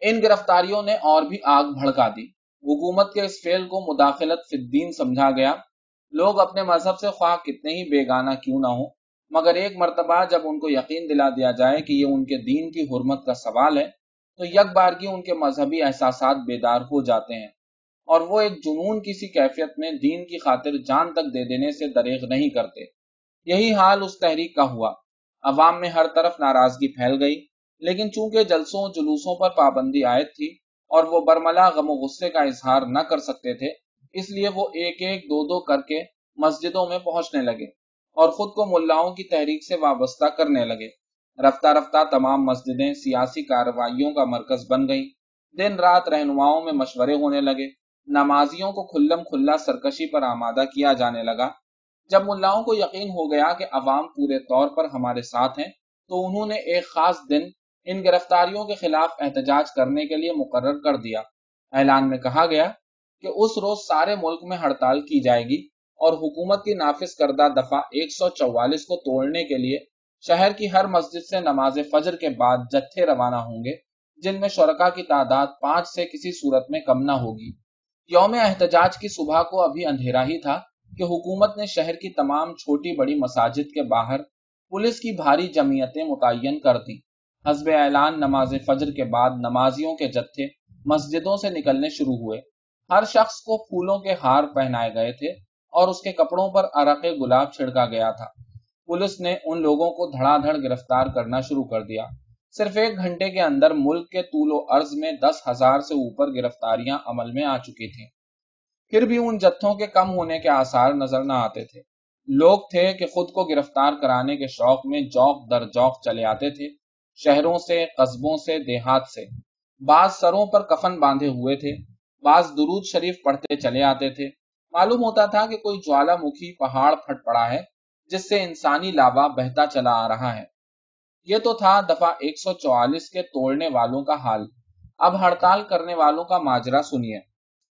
ان گرفتاریوں نے اور بھی آگ بھڑکا دی۔ حکومت کے اس فیل کو مداخلت فی الدین سمجھا گیا۔ لوگ اپنے مذہب سے خواہ کتنے ہی بیگانہ کیوں نہ ہو مگر ایک مرتبہ جب ان کو یقین دلا دیا جائے کہ یہ ان کے دین کی حرمت کا سوال ہے، تو یک بار کی ان کے مذہبی احساسات بیدار ہو جاتے ہیں اور وہ ایک جنون کسی کیفیت میں دین کی خاطر جان تک دے دینے سے دریغ نہیں کرتے۔ یہی حال اس تحریک کا ہوا۔ عوام میں ہر طرف ناراضگی پھیل گئی، لیکن چونکہ جلسوں جلوسوں پر پابندی عائد تھی اور وہ برملا غم و غصے کا اظہار نہ کر سکتے تھے اس لیے وہ ایک ایک دو دو کر کے مسجدوں میں پہنچنے لگے اور خود کو ملاؤں کی تحریک سے وابستہ کرنے لگے۔ رفتہ رفتہ تمام مسجدیں سیاسی کارروائیوں کا مرکز بن گئیں۔ دن رات رہنماؤں میں مشورے ہونے لگے۔ نمازیوں کو کھلم کھلا سرکشی پر آمادہ کیا جانے لگا۔ جب ملاؤں کو یقین ہو گیا کہ عوام پورے طور پر ہمارے ساتھ ہیں، تو انہوں نے ایک خاص دن ان گرفتاریوں کے خلاف احتجاج کرنے کے لیے مقرر کر دیا۔ اعلان میں کہا گیا کہ اس روز سارے ملک میں ہڑتال کی جائے گی اور حکومت کی نافذ کردہ دفعہ ایک سو چوالیس کو توڑنے کے لیے شہر کی ہر مسجد سے نماز فجر کے بعد جتھے روانہ ہوں گے، جن میں شرکا کی تعداد پانچ سے کسی صورت میں کم نہ ہوگی۔ یوم احتجاج کی صبح کو ابھی اندھیرا ہی تھا کہ حکومت نے شہر کی تمام چھوٹی بڑی مساجد کے باہر پولیس کی بھاری جمعیتیں متعین کر دی حزب اعلان نماز فجر کے بعد نمازیوں کے جتھے مسجدوں سے نکلنے شروع ہوئے۔ ہر شخص کو پھولوں کے ہار پہنائے گئے تھے اور اس کے کپڑوں پر عرق گلاب چھڑکا گیا تھا۔ پولیس نے ان لوگوں کو دھڑا دھڑ گرفتار کرنا شروع کر دیا۔ صرف ایک گھنٹے کے اندر ملک کے طول و عرض میں دس ہزار سے اوپر گرفتاریاں عمل میں آ چکی تھیں۔ پھر بھی ان جتھوں کے کم ہونے کے آثار نظر نہ آتے تھے۔ لوگ تھے کہ خود کو گرفتار کرانے کے شوق میں جوک در جوک چلے آتے تھے، شہروں سے، قصبوں سے، دیہات سے۔ بعض سروں پر کفن باندھے ہوئے تھے۔ بعض درود شریف پڑھتے چلے آتے تھے۔ معلوم ہوتا تھا کہ کوئی جوالا مکھی پہاڑ پھٹ پڑا ہے، جس سے انسانی لاوا بہتا چلا آ رہا ہے۔ یہ تو تھا دفعہ ایک سو چوالیس کے توڑنے والوں کا حال۔ اب ہڑتال کرنے والوں کا ماجرا سنیے۔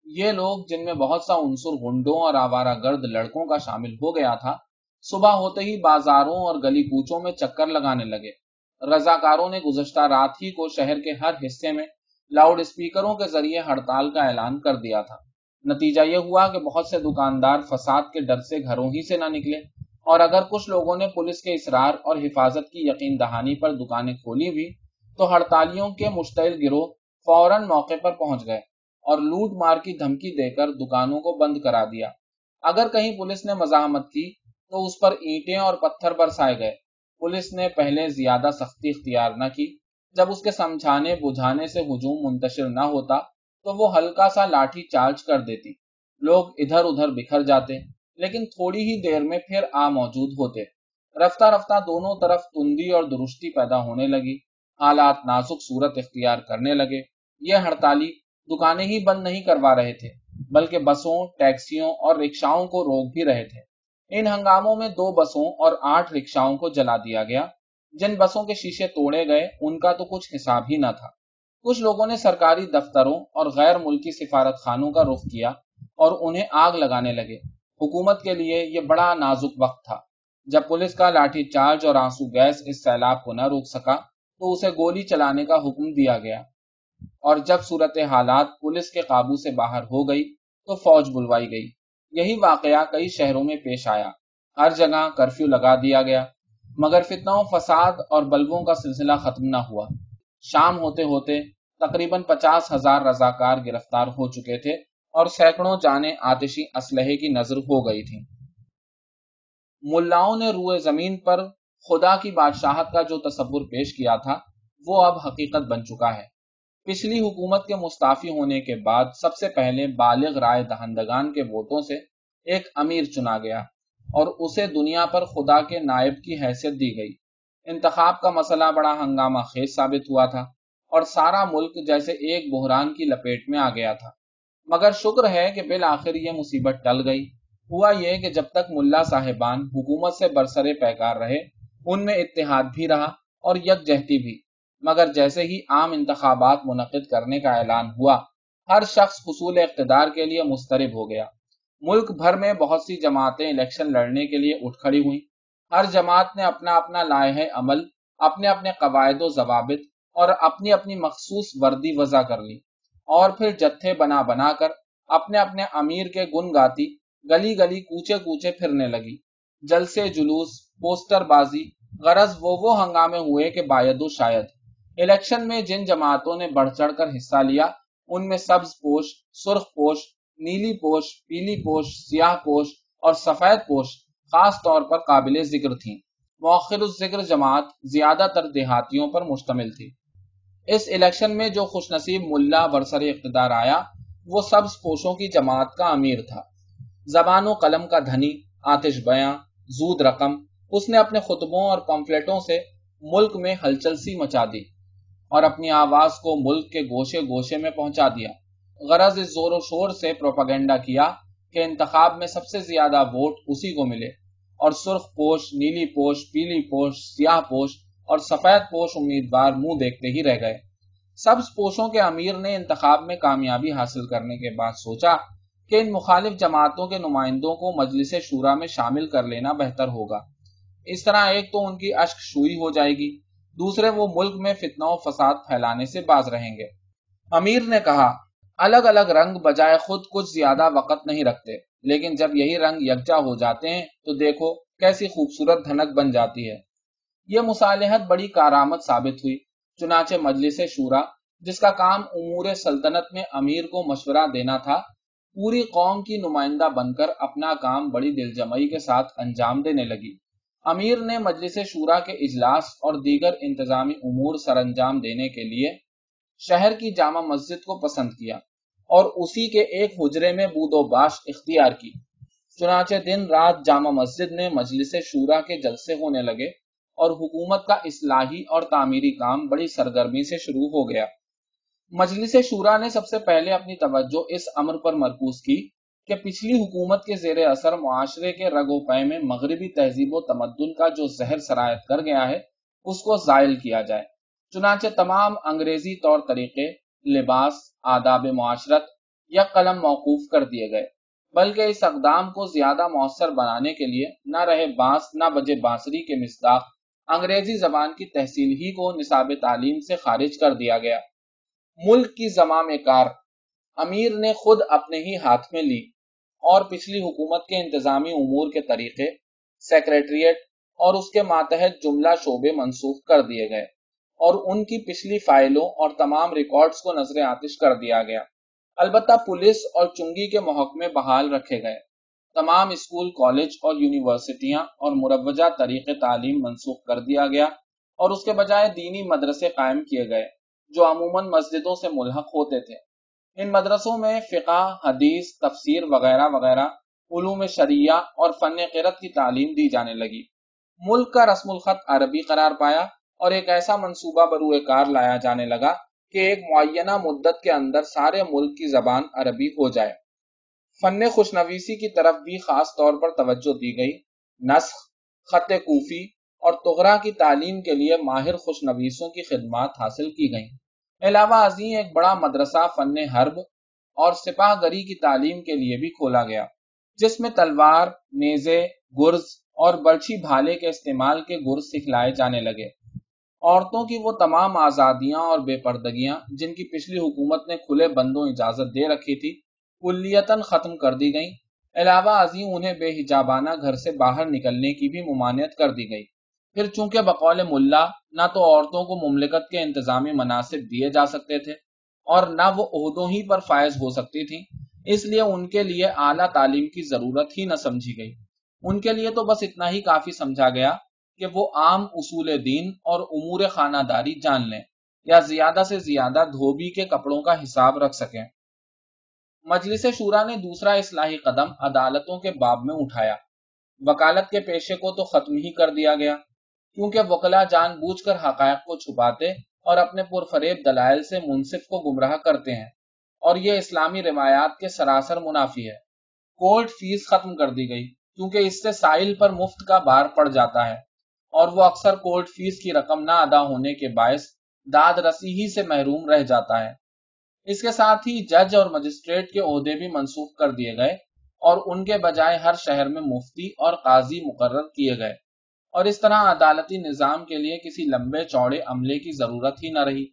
یہ لوگ جن میں بہت سا عنصر گنڈوں اور آوارہ گرد لڑکوں کا شامل ہو گیا تھا، صبح ہوتے ہی بازاروں اور گلی کوچوں میں چکر لگانے لگے۔ رضاکاروں نے گزشتہ رات ہی کو شہر کے ہر حصے میں لاؤڈ اسپیکروں کے ذریعے ہڑتال کا اعلان کر دیا تھا۔ نتیجہ یہ ہوا کہ بہت سے دکاندار فساد کے ڈر سے گھروں ہی سے نہ نکلے اور اگر کچھ لوگوں نے پولیس کے اصرار اور حفاظت کی یقین دہانی پر دکانیں کھولی بھی تو ہڑتالیوں کے مشتعل گروہ فوراً موقع پر پہنچ گئے اور لوٹ مار کی دھمکی دے کر دکانوں کو بند کرا دیا۔ اگر کہیں پولیس نے مزاحمت کی تو اس پر اینٹیں اور پتھر برسائے گئے۔ پولیس نے پہلے زیادہ سختی اختیار نہ کی۔ جب اس کے سمجھانے، بجھانے سے ہجوم منتشر نہ ہوتا تو وہ ہلکا سا لاٹھی چارج کر دیتی۔ لوگ ادھر ادھر بکھر جاتے، لیکن تھوڑی ہی دیر میں پھر آ موجود ہوتے۔ رفتہ رفتہ دونوں طرف تندی اور درستی پیدا ہونے لگی۔ حالات نازک صورت اختیار کرنے لگے۔ یہ ہڑتالی دکانیں ہی بند نہیں کروا رہے تھے، بلکہ بسوں، ٹیکسیوں اور رکشاؤں کو روک بھی رہے تھے۔ ان ہنگاموں میں دو بسوں اور آٹھ رکشاؤں کو جلا دیا گیا۔ جن بسوں کے شیشے توڑے گئے، ان کا تو کچھ حساب ہی نہ تھا۔ کچھ لوگوں نے سرکاری دفتروں اور غیر ملکی سفارت خانوں کا رخ کیا اور انہیں آگ لگانے لگے۔ حکومت کے لیے یہ بڑا نازک وقت تھا۔ جب پولیس کا لاٹھی چارج اور آنسو گیس اس سیلاب کو نہ روک سکا، تو اسے گولی چلانے کا حکم دیا گیا۔ اور جب صورت حالات پولیس کے قابو سے باہر ہو گئی، تو فوج بلوائی گئی۔ یہی واقعہ کئی شہروں میں پیش آیا۔ ہر جگہ کرفیو لگا دیا گیا۔ مگر فتنوں، فساد اور بلبوں کا سلسلہ ختم نہ ہوا۔ شام ہوتے ہوتے تقریباً پچاس ہزار رضاکار گرفتار ہو چکے تھے اور سینکڑوں جانے آتشی اسلحے کی نظر ہو گئی تھی ملاؤں نے روئے زمین پر خدا کی بادشاہت کا جو تصور پیش کیا تھا، وہ اب حقیقت بن چکا ہے۔ پچھلی حکومت کے مستعفی ہونے کے بعد سب سے پہلے بالغ رائے دہندگان کے ووٹوں سے ایک امیر چنا گیا۔ اور اسے دنیا پر خدا کے نائب کی حیثیت دی گئی۔ انتخاب کا مسئلہ بڑا ہنگامہ خیز ثابت ہوا تھا اور سارا ملک جیسے ایک بحران کی لپیٹ میں آ گیا تھا۔ مگر شکر ہے کہ بالآخر یہ مصیبت ٹل گئی۔ ہوا یہ کہ جب تک ملا صاحبان حکومت سے برسرے پیکار رہے، ان میں اتحاد بھی رہا اور یکجہتی بھی۔ مگر جیسے ہی عام انتخابات منعقد کرنے کا اعلان ہوا، ہر شخص حصول اقتدار کے لیے مسترب ہو گیا۔ ملک بھر میں بہت سی جماعتیں الیکشن لڑنے کے لیے اٹھ کھڑی ہوئی ہر جماعت نے اپنا اپنا لائحہ عمل، اپنے اپنے قواعد و ضوابط اور اپنی اپنی مخصوص وردی وضع کر لی۔ اور پھر جتھے بنا بنا کر اپنے اپنے امیر کے گن گاتی، گلی گلی کوچے کوچے پھرنے لگی۔ جلسے، جلوس، پوسٹر بازی، غرض وہ وہ ہنگامے ہوئے کہ باید و شاید۔ الیکشن میں جن جماعتوں نے بڑھ چڑھ کر حصہ لیا، ان میں سبز پوش، سرخ پوش نیلی پوش، پیلی پوش، سیاہ پوش اور سفید پوش خاص طور پر قابل ذکر تھیں۔ مؤخر الذکر جماعت زیادہ تر دیہاتیوں پر مشتمل تھی۔ اس الیکشن میں جو خوش نصیب ملا برسر اقتدار آیا، وہ سبز پوشوں کی جماعت کا امیر تھا۔ زبان و قلم کا دھنی، آتش بیاں، زود رقم، اس نے اپنے خطبوں اور پمفلٹوں سے ملک میں ہلچل سی مچا دی اور اپنی آواز کو ملک کے گوشے گوشے میں پہنچا دیا۔ غرض اس زور و شور سے پروپیگنڈا کیا کہ انتخاب میں سب سے زیادہ ووٹ اسی کو ملے اور سرخ پوش، نیلی پوش، پیلی پوش، سیاہ پوش اور سفید پوش امیدوار منہ دیکھتے ہی رہ گئے۔ سبز پوشوں کے امیر نے انتخاب میں کامیابی حاصل کرنے کے بعد سوچا کہ ان مخالف جماعتوں کے نمائندوں کو مجلس شورا میں شامل کر لینا بہتر ہوگا۔ اس طرح ایک تو ان کی اشک شوئی ہو جائے گی، دوسرے وہ ملک میں فتنہ و فساد پھیلانے سے باز رہیں گے۔ امیر نے کہا الگ الگ رنگ بجائے خود کچھ زیادہ وقت نہیں رکھتے، لیکن جب یہی رنگ یکجا ہو جاتے ہیں تو دیکھو کیسی خوبصورت دھنک بن جاتی ہے۔ یہ مصالحت بڑی کارآمد ثابت ہوئی، چنانچہ مجلس شورا، جس کا کام امور سلطنت میں امیر کو مشورہ دینا تھا، پوری قوم کی نمائندہ بن کر اپنا کام بڑی دل جمعی کے ساتھ انجام دینے لگی۔ امیر نے مجلس شورا کے اجلاس اور دیگر انتظامی امور سر انجام دینے کے لیے شہر کی جامع مسجد کو پسند کیا۔ اور اسی کے ایک حجرے میں بود و باش اختیار کی۔ چنانچہ دن رات جامع مسجد میں مجلس شورا کے جلسے ہونے لگے اور حکومت کا اصلاحی اور تعمیری کام بڑی سرگرمی سے شروع ہو گیا۔ مجلس شورا نے سب سے پہلے اپنی توجہ اس امر پر مرکوز کی کہ پچھلی حکومت کے زیر اثر معاشرے کے رگ و پے میں مغربی تہذیب و تمدن کا جو زہر سرایت کر گیا ہے، اس کو زائل کیا جائے۔ چنانچہ تمام انگریزی طور طریقے لباس، آداب معاشرت یا قلم موقوف کر دیے گئے، بلکہ اس اقدام کو زیادہ مؤثر بنانے کے لیے نہ رہے بانس نہ بجے بانسری کے مصداق انگریزی زبان کی تحصیل ہی کو نصاب تعلیم سے خارج کر دیا گیا۔ ملک کی زمام کار، امیر نے خود اپنے ہی ہاتھ میں لی اور پچھلی حکومت کے انتظامی امور کے طریقے، سیکریٹریٹ اور اس کے ماتحت جملہ شعبے منسوخ کر دیے گئے۔ اور ان کی پچھلی فائلوں اور تمام ریکارڈز کو نظر آتش کر دیا گیا۔ البتہ پولیس اور چنگی کے محکمے بحال رکھے گئے۔ تمام اسکول، کالج اور یونیورسٹیاں اور مروجہ طریقے تعلیم منسوخ کر دیا گیا اور اس کے بجائے دینی مدرسے قائم کیے گئے، جو عموماً مسجدوں سے ملحق ہوتے تھے۔ ان مدرسوں میں فقہ، حدیث، تفسیر وغیرہ وغیرہ علوم شریعہ اور فن قرت کی تعلیم دی جانے لگی۔ ملک کا رسم الخط عربی قرار پایا۔ اور ایک ایسا منصوبہ بروئے کار لایا جانے لگا کہ ایک معینہ مدت کے اندر سارے ملک کی زبان عربی ہو جائے۔ فن خوشنویسی کی طرف بھی خاص طور پر توجہ دی گئی۔ نسخ، خط کوفی اور تغرا کی تعلیم کے لیے ماہر خوشنویسوں کی خدمات حاصل کی گئیں۔ علاوہ ازیں ایک بڑا مدرسہ فن حرب اور سپاہ گری کی تعلیم کے لیے بھی کھولا گیا، جس میں تلوار، نیزے، گرز اور برچھی بھالے کے استعمال کے گرز سکھلائے جانے لگے۔ عورتوں کی وہ تمام آزادیاں اور بے پردگیاں جن کی پچھلی حکومت نے کھلے بندوں اجازت دے رکھی تھی، کلیتاً ختم کر دی گئیں۔ علاوہ ازیں انہیں بے حجابانہ گھر سے باہر نکلنے کی بھی ممانعت کر دی گئی پھر چونکہ بقول ملا، نہ تو عورتوں کو مملکت کے انتظامی مناسب دیے جا سکتے تھے اور نہ وہ عہدوں ہی پر فائز ہو سکتی تھی اس لیے ان کے لیے اعلیٰ تعلیم کی ضرورت ہی نہ سمجھی گئی۔ ان کے لیے تو بس اتنا ہی کافی سمجھا گیا۔ کہ وہ عام اصول دین اور امور خانہ داری جان لیں یا زیادہ سے زیادہ دھوبی کے کپڑوں کا حساب رکھ سکیں۔ مجلس شورا نے دوسرا اصلاحی قدم عدالتوں کے باب میں اٹھایا۔ وکالت کے پیشے کو تو ختم ہی کر دیا گیا، کیونکہ وکلا جان بوجھ کر حقائق کو چھپاتے اور اپنے پرفریب دلائل سے منصف کو گمراہ کرتے ہیں۔ اور یہ اسلامی روایات کے سراسر منافی ہے۔ کورٹ فیس ختم کر دی گئی، کیونکہ اس سے سائل پر مفت کا بار پڑ جاتا ہے۔ اور وہ اکثر کورٹ فیس کی رقم نہ ادا ہونے کے باعث داد رسی ہی سے محروم رہ جاتا ہے۔ اس کے ساتھ ہی جج اور مجسٹریٹ کے عہدے بھی منسوخ کر دیے گئے اور ان کے بجائے ہر شہر میں مفتی اور قاضی مقرر کیے گئے۔ اور اس طرح عدالتی نظام کے لیے کسی لمبے چوڑے عملے کی ضرورت ہی نہ رہی۔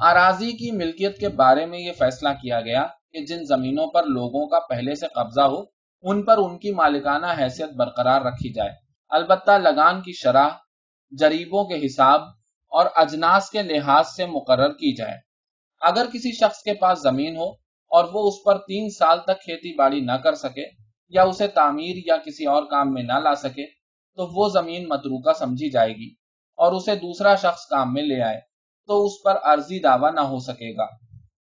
آراضی کی ملکیت کے بارے میں یہ فیصلہ کیا گیا کہ جن زمینوں پر لوگوں کا پہلے سے قبضہ ہو، ان پر ان کی مالکانہ حیثیت برقرار رکھی جائے۔ البتہ لگان کی شرح، جریبوں کے حساب اور اجناس کے لحاظ سے مقرر کی جائے۔ اگر کسی شخص کے پاس زمین ہو اور وہ اس پر تین سال تک کھیتی باڑی نہ کر سکے یا اسے تعمیر یا کسی اور کام میں نہ لا سکے، تو وہ زمین متروکہ سمجھی جائے گی اور اسے دوسرا شخص کام میں لے آئے، تو اس پر عرضی دعویٰ نہ ہو سکے گا۔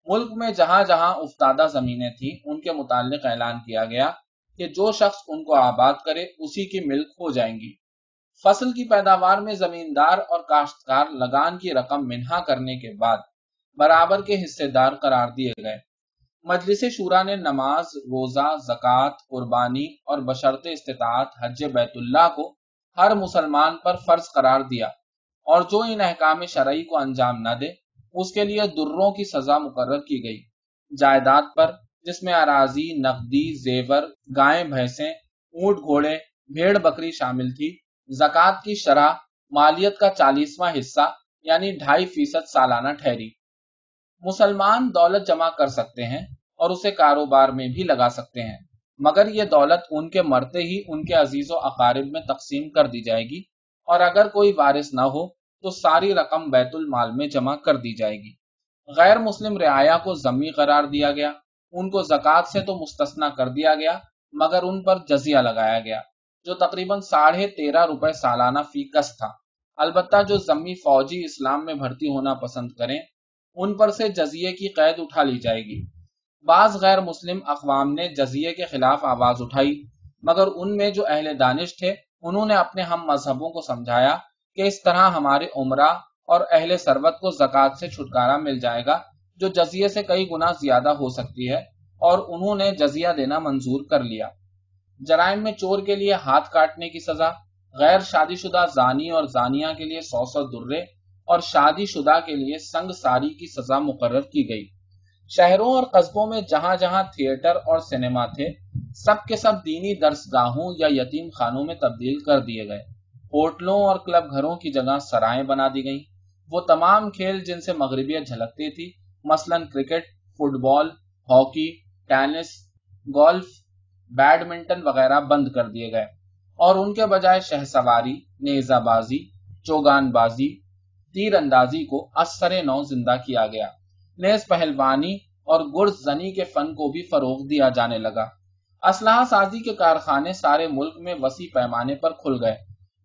ملک میں جہاں جہاں افتادہ زمینیں تھیں، ان کے متعلق اعلان کیا گیا۔ کہ جو شخص ان کو آباد کرے، اسی کی ملک ہو جائیں گی۔ فصل کی پیداوار میں زمیندار اور کاشتکار لگان کی رقم منہا کرنے کے بعد برابر کے حصے دار قرار دیے گئے۔ مجلس شورا نے نماز، روزہ، زکوٰۃ، قربانی اور بشرط استطاعت حج بیت اللہ کو ہر مسلمان پر فرض قرار دیا اور جو ان احکام شرعی کو انجام نہ دے، اس کے لیے دروں کی سزا مقرر کی گئی۔ جائیداد پر جس میں اراضی، نقدی، زیور گائیں بھینسیں، اونٹ، گھوڑے بھیڑ بکری شامل تھی۔ زکوٰۃ کی شرح مالیت کا چالیسواں حصہ یعنی ڈھائی فیصد سالانہ ٹھہری۔ مسلمان دولت جمع کر سکتے ہیں اور اسے کاروبار میں بھی لگا سکتے ہیں، مگر یہ دولت ان کے مرتے ہی ان کے عزیز و اقارب میں تقسیم کر دی جائے گی اور اگر کوئی وارث نہ ہو تو ساری رقم بیت المال میں جمع کر دی جائے گی۔ غیر مسلم رعایا کو ضمی قرار دیا گیا۔ ان کو زکوٰۃ سے تو مستثنا کر دیا گیا، مگر ان پر جزیہ لگایا گیا، جو تقریباً ساڑھے تیرہ روپے سالانہ فی کس تھا۔ البتہ جو ضمی فوجی اسلام میں بھرتی ہونا پسند کریں، ان پر سے جزیے کی قید اٹھا لی جائے گی۔ بعض غیر مسلم اقوام نے جزیے کے خلاف آواز اٹھائی، مگر ان میں جو اہل دانش تھے، انہوں نے اپنے ہم مذہبوں کو سمجھایا کہ اس طرح ہمارے عمرہ اور اہل سربت کو زکوٰۃ سے چھٹکارا مل جائے گا۔ جو جزیے سے کئی گنا زیادہ ہو سکتی ہے اور انہوں نے جزیہ دینا منظور کر لیا۔ جرائم میں چور کے لیے ہاتھ کاٹنے کی سزا، غیر شادی شدہ زانی اور زانیہ کے لیے سو سو درے اور شادی شدہ کے لیے سنگ ساری کی سزا مقرر کی گئی۔ شہروں اور قصبوں میں جہاں جہاں تھیٹر اور سنیما تھے، سب کے سب دینی درس گاہوں یا یتیم خانوں میں تبدیل کر دیے گئے۔ ہوٹلوں اور کلب گھروں کی جگہ سرائیں بنا دی گئیں۔ وہ تمام کھیل جن سے مغربیت جھلکتی تھی مثلا cricket, football, hockey, tennis, golf, badminton وغیرہ بند کر دیے گئے۔ اور ان کے بجائے شہ سواری نیزہ بازی، چوگان بازی تیر اندازی کو اثر نو زندہ کیا گیا۔ نیز پہلوانی اور گرز زنی کے فن کو بھی فروغ دیا جانے لگا۔ اسلحہ سازی کے کارخانے سارے ملک میں وسیع پیمانے پر کھل گئے۔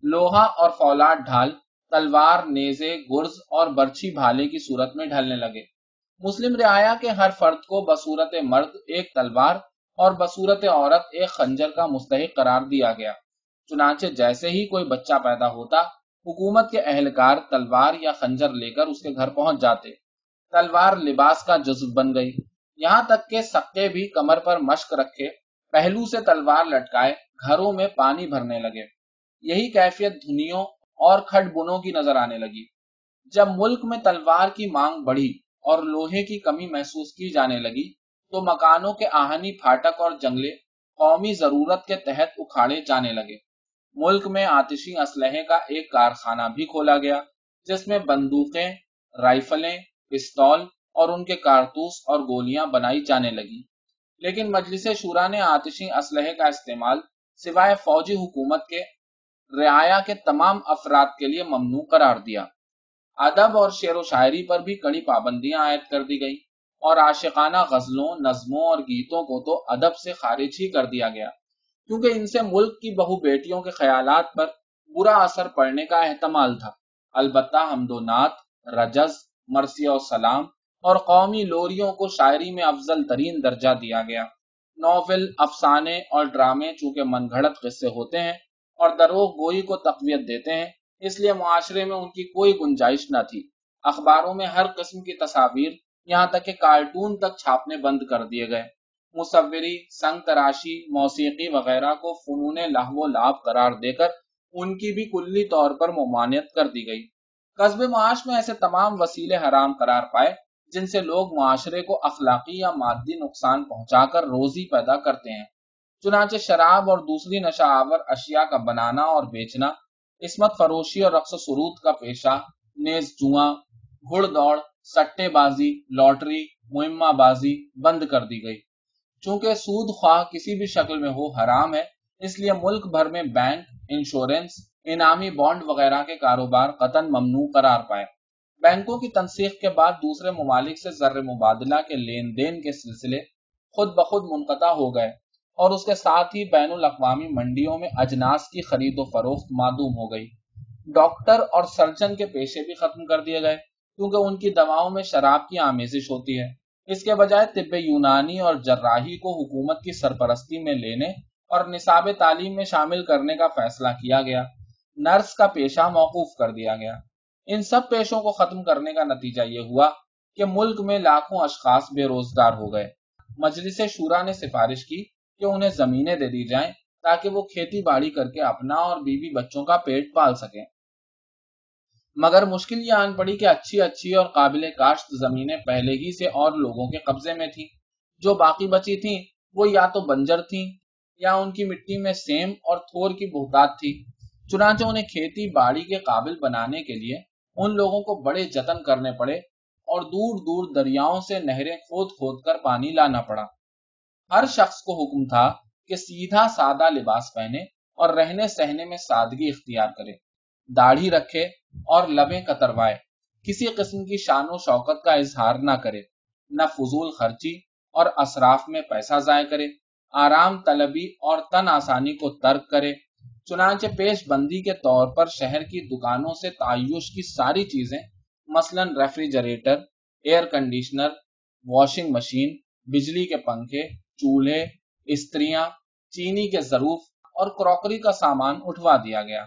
لوہا اور فولاد ڈھال تلوار، نیزے، گرز اور برچھی بھالے کی صورت میں ڈھلنے لگے۔ مسلم رعایا کے ہر فرد کو بصورت مرد، ایک تلوار اور بصورت عورت، ایک خنجر کا مستحق قرار دیا گیا۔ چنانچہ جیسے ہی کوئی بچہ پیدا ہوتا، حکومت کے اہلکار تلوار یا خنجر لے کر اس کے گھر پہنچ جاتے۔ تلوار لباس کا جزو بن گئی۔ یہاں تک کہ سکے بھی کمر پر مشق رکھے، پہلو سے تلوار لٹکائے، گھروں میں پانی بھرنے لگے۔ یہی کیفیت دھنیوں اور کھڈ بنوں کی نظر آنے لگی۔ جب ملک میں تلوار کی مانگ بڑھی اور لوہے کی کمی محسوس کی جانے لگی، تو مکانوں کے آہنی پھاٹک اور جنگلے قومی ضرورت کے تحت اکھاڑے جانے لگے۔ ملک میں آتشی اسلحے کا ایک کارخانہ بھی کھولا گیا، جس میں بندوقیں، رائفلیں، پستول اور ان کے کارتوس اور گولیاں بنائی جانے لگی لیکن مجلس شورا نے آتشی اسلحے کا استعمال سوائے فوجی حکومت کے رعایا کے تمام افراد کے لیے ممنوع قرار دیا۔ ادب اور شعر و شاعری پر بھی کڑی پابندیاں عائد کر دی گئی اور عاشقانہ غزلوں، نظموں اور گیتوں کو تو ادب سے خارج ہی کر دیا گیا۔ کیونکہ ان سے ملک کی بہو بیٹیوں کے خیالات پر برا اثر پڑنے کا احتمال تھا۔ البتہ حمد و نعت، رجز، مرثیہ و سلام اور قومی لوریوں کو شاعری میں افضل ترین درجہ دیا گیا۔ ناول، افسانے اور ڈرامے چونکہ من گھڑت قصے ہوتے ہیں اور دروغ گوئی کو تقویت دیتے ہیں اس لیے معاشرے میں ان کی کوئی گنجائش نہ تھی۔ اخباروں میں ہر قسم کی تصاویر یہاں تک کہ کارٹون تک چھاپنے بند کر دیے گئے۔ مصوری، سنگ تراشی، موسیقی وغیرہ کو فنون لاہو و لاب قرار دے کر ان کی بھی کلی طور پر ممانعت کر دی گئی۔ قصب معاش میں ایسے تمام وسیلے حرام قرار پائے جن سے لوگ معاشرے کو اخلاقی یا مادی نقصان پہنچا کر روزی پیدا کرتے ہیں۔ چنانچہ شراب اور دوسری نشہ آور اشیاء کا بنانا اور بیچنا عصمت فروشی اور رقص و سرود کا پیشہ، نیز جواں گھڑ دوڑ، سٹے بازی، لاٹری، مہمہ بازی بند کر دی گئی۔ چونکہ سود خواہ کسی بھی شکل میں ہو حرام ہے، اس لیے ملک بھر میں بینک، انشورنس، انعامی بانڈ وغیرہ کے کاروبار قطن ممنوع قرار پائے۔ بینکوں کی تنسیق کے بعد دوسرے ممالک سے زر مبادلہ کے لین دین کے سلسلے خود بخود منقطع ہو گئے۔ اور اس کے ساتھ ہی بین الاقوامی منڈیوں میں اجناس کی خرید و فروخت معدوم ہو گئی۔ ڈاکٹر اور سرجن کے پیشے بھی ختم کر دیے گئے، کیونکہ ان کی دواؤں میں شراب کی آمیزش ہوتی ہے۔ اس کے بجائے طب یونانی اور جراحی کو حکومت کی سرپرستی میں لینے اور نصاب تعلیم میں شامل کرنے کا فیصلہ کیا گیا۔ نرس کا پیشہ موقوف کر دیا گیا۔ ان سب پیشوں کو ختم کرنے کا نتیجہ یہ ہوا کہ ملک میں لاکھوں اشخاص بے روزگار ہو گئے۔ مجلس شورا نے سفارش کی کہ انہیں زمینیں دے دی جائیں تاکہ وہ کھیتی باڑی کر کے اپنا اور بیوی بچوں کا پیٹ پال سکیں۔ مگر مشکل یہ آن پڑی کہ اچھی اچھی اور قابل کاشت زمینیں پہلے ہی سے اور لوگوں کے قبضے میں تھیں۔ جو باقی بچی تھیں، وہ یا تو بنجر تھیں یا ان کی مٹی میں سیم اور تھور کی بہتات تھی۔ چنانچہ انہیں کھیتی باڑی کے قابل بنانے کے لیے ان لوگوں کو بڑے جتن کرنے پڑے اور دور دور دریاؤں سے نہریں کھود کھود کر پانی لانا پڑا۔ ہر شخص کو حکم تھا کہ سیدھا سادہ لباس پہنے اور رہنے سہنے میں سادگی اختیار کرے۔ داڑھی رکھے اور لبیں کتروائے۔ کسی قسم کی شان و شوکت کا اظہار نہ کرے۔ نہ فضول خرچی اور اسراف میں پیسہ ضائع کرے۔ آرام طلبی اور تن آسانی کو ترک کرے۔ چنانچہ پیش بندی کے طور پر شہر کی دکانوں سے تعیش کی ساری چیزیں، مثلا refrigerator, air conditioner, washing machine, بجلی کے پنکھے چولہے، استریاں، چینی کے ضرور اور کراکری کا سامان اٹھوا دیا گیا۔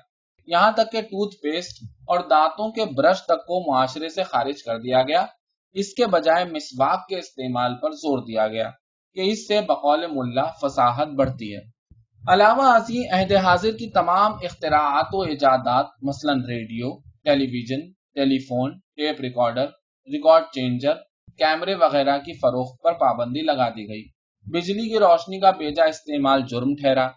یہاں تک کہ ٹوتھ پیسٹ اور دانتوں کے برش تک کو معاشرے سے خارج کر دیا گیا۔ اس کے بجائے مسواک کے استعمال پر زور دیا گیا کہ اس سے بقول ملا فصاحت بڑھتی ہے۔ علاوہ ازیں عہد حاضر کی تمام اختراعات و ایجادات، مثلا radio, television, telephone, tape recorder, record changer, کیمرے وغیرہ کی فروخت پر پابندی لگا دی گئی۔ بجلی کی روشنی کا بیجا استعمال جرم ٹھہرا۔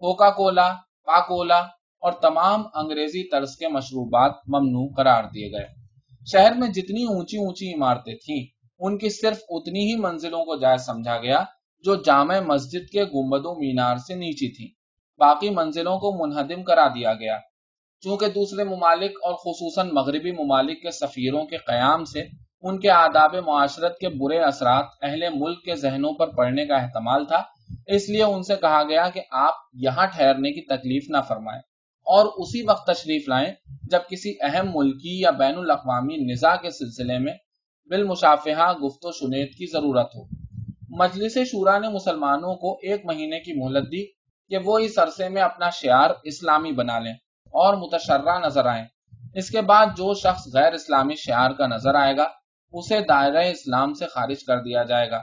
کوکا کولا پاکولا اور تمام انگریزی طرز کے مشروبات ممنوع قرار دیے گئے۔ شہر میں جتنی اونچی اونچی عمارتیں تھیں، ان کی صرف اتنی ہی منزلوں کو جائز سمجھا گیا جو جامع مسجد کے گمبدوں مینار سے نیچی تھی باقی منزلوں کو منہدم کرا دیا گیا۔ چونکہ دوسرے ممالک اور خصوصاً مغربی ممالک کے سفیروں کے قیام سے ان کے آداب معاشرت کے برے اثرات اہل ملک کے ذہنوں پر پڑنے کا احتمال تھا، اس لیے ان سے کہا گیا کہ آپ یہاں ٹھہرنے کی تکلیف نہ فرمائیں اور اسی وقت تشریف لائیں جب کسی اہم ملکی یا بین الاقوامی نظا کے سلسلے میں بالمشافہہ گفت و شنید کی ضرورت ہو۔ مجلس شورا نے مسلمانوں کو ایک مہینے کی مہلت دی کہ وہ اس عرصے میں اپنا شعار اسلامی بنا لیں اور متشرہ نظر آئیں۔ اس کے بعد جو شخص غیر اسلامی شعار کا نظر آئے گا اسے دائرہ اسلام سے خارج کر دیا جائے گا۔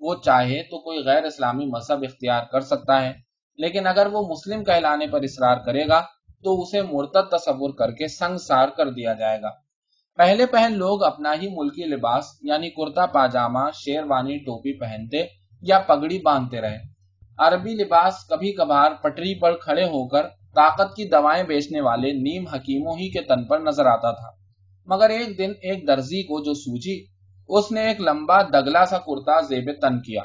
وہ چاہے تو کوئی غیر اسلامی مذہب اختیار کر سکتا ہے، لیکن اگر وہ مسلم کہلانے پر اصرار کرے گا تو اسے مرتد تصور کر کے سنگ سار کر دیا جائے گا۔ پہلے پہل لوگ اپنا ہی ملکی لباس یعنی کرتا پاجامہ، شیروانی ٹوپی پہنتے یا پگڑی باندھتے رہے۔ عربی لباس کبھی کبھار پٹری پر کھڑے ہو کر طاقت کی دوائیں بیچنے والے نیم حکیموں ہی کے تن پر نظر آتا تھا۔ مگر ایک دن ایک درزی کو جو سوجی، اس نے ایک لمبا دگلا سا کرتا زیب تن کیا۔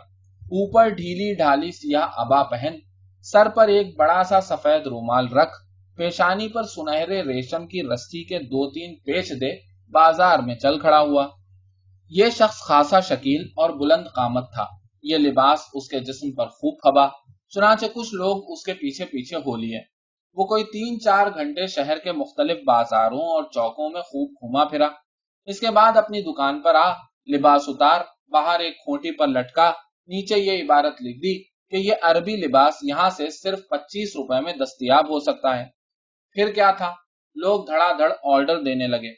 اوپر ڈھیلی ڈھالی سیاہ ابا پہن، سر پر ایک بڑا سا سفید رومال رکھ، پیشانی پر سنہرے ریشم کی رسی کے دو تین پیچ دے بازار میں چل کھڑا ہوا۔ یہ شخص خاصا شکیل اور بلند قامت تھا۔ یہ لباس اس کے جسم پر خوب کھبا، چنانچہ کچھ لوگ اس کے پیچھے پیچھے ہو لیے۔ وہ کوئی تین چار گھنٹے شہر کے مختلف بازاروں اور چوکوں میں خوب گھوما پھرا۔ اس کے بعد اپنی دکان پر آ، لباس اتار، باہر ایک کھوٹی پر لٹکا، نیچے یہ عبارت لکھ دی کہ یہ عربی لباس یہاں سے صرف پچیس روپے میں دستیاب ہو سکتا ہے۔ پھر کیا تھا؟ لوگ دھڑا دھڑ آرڈر دینے لگے۔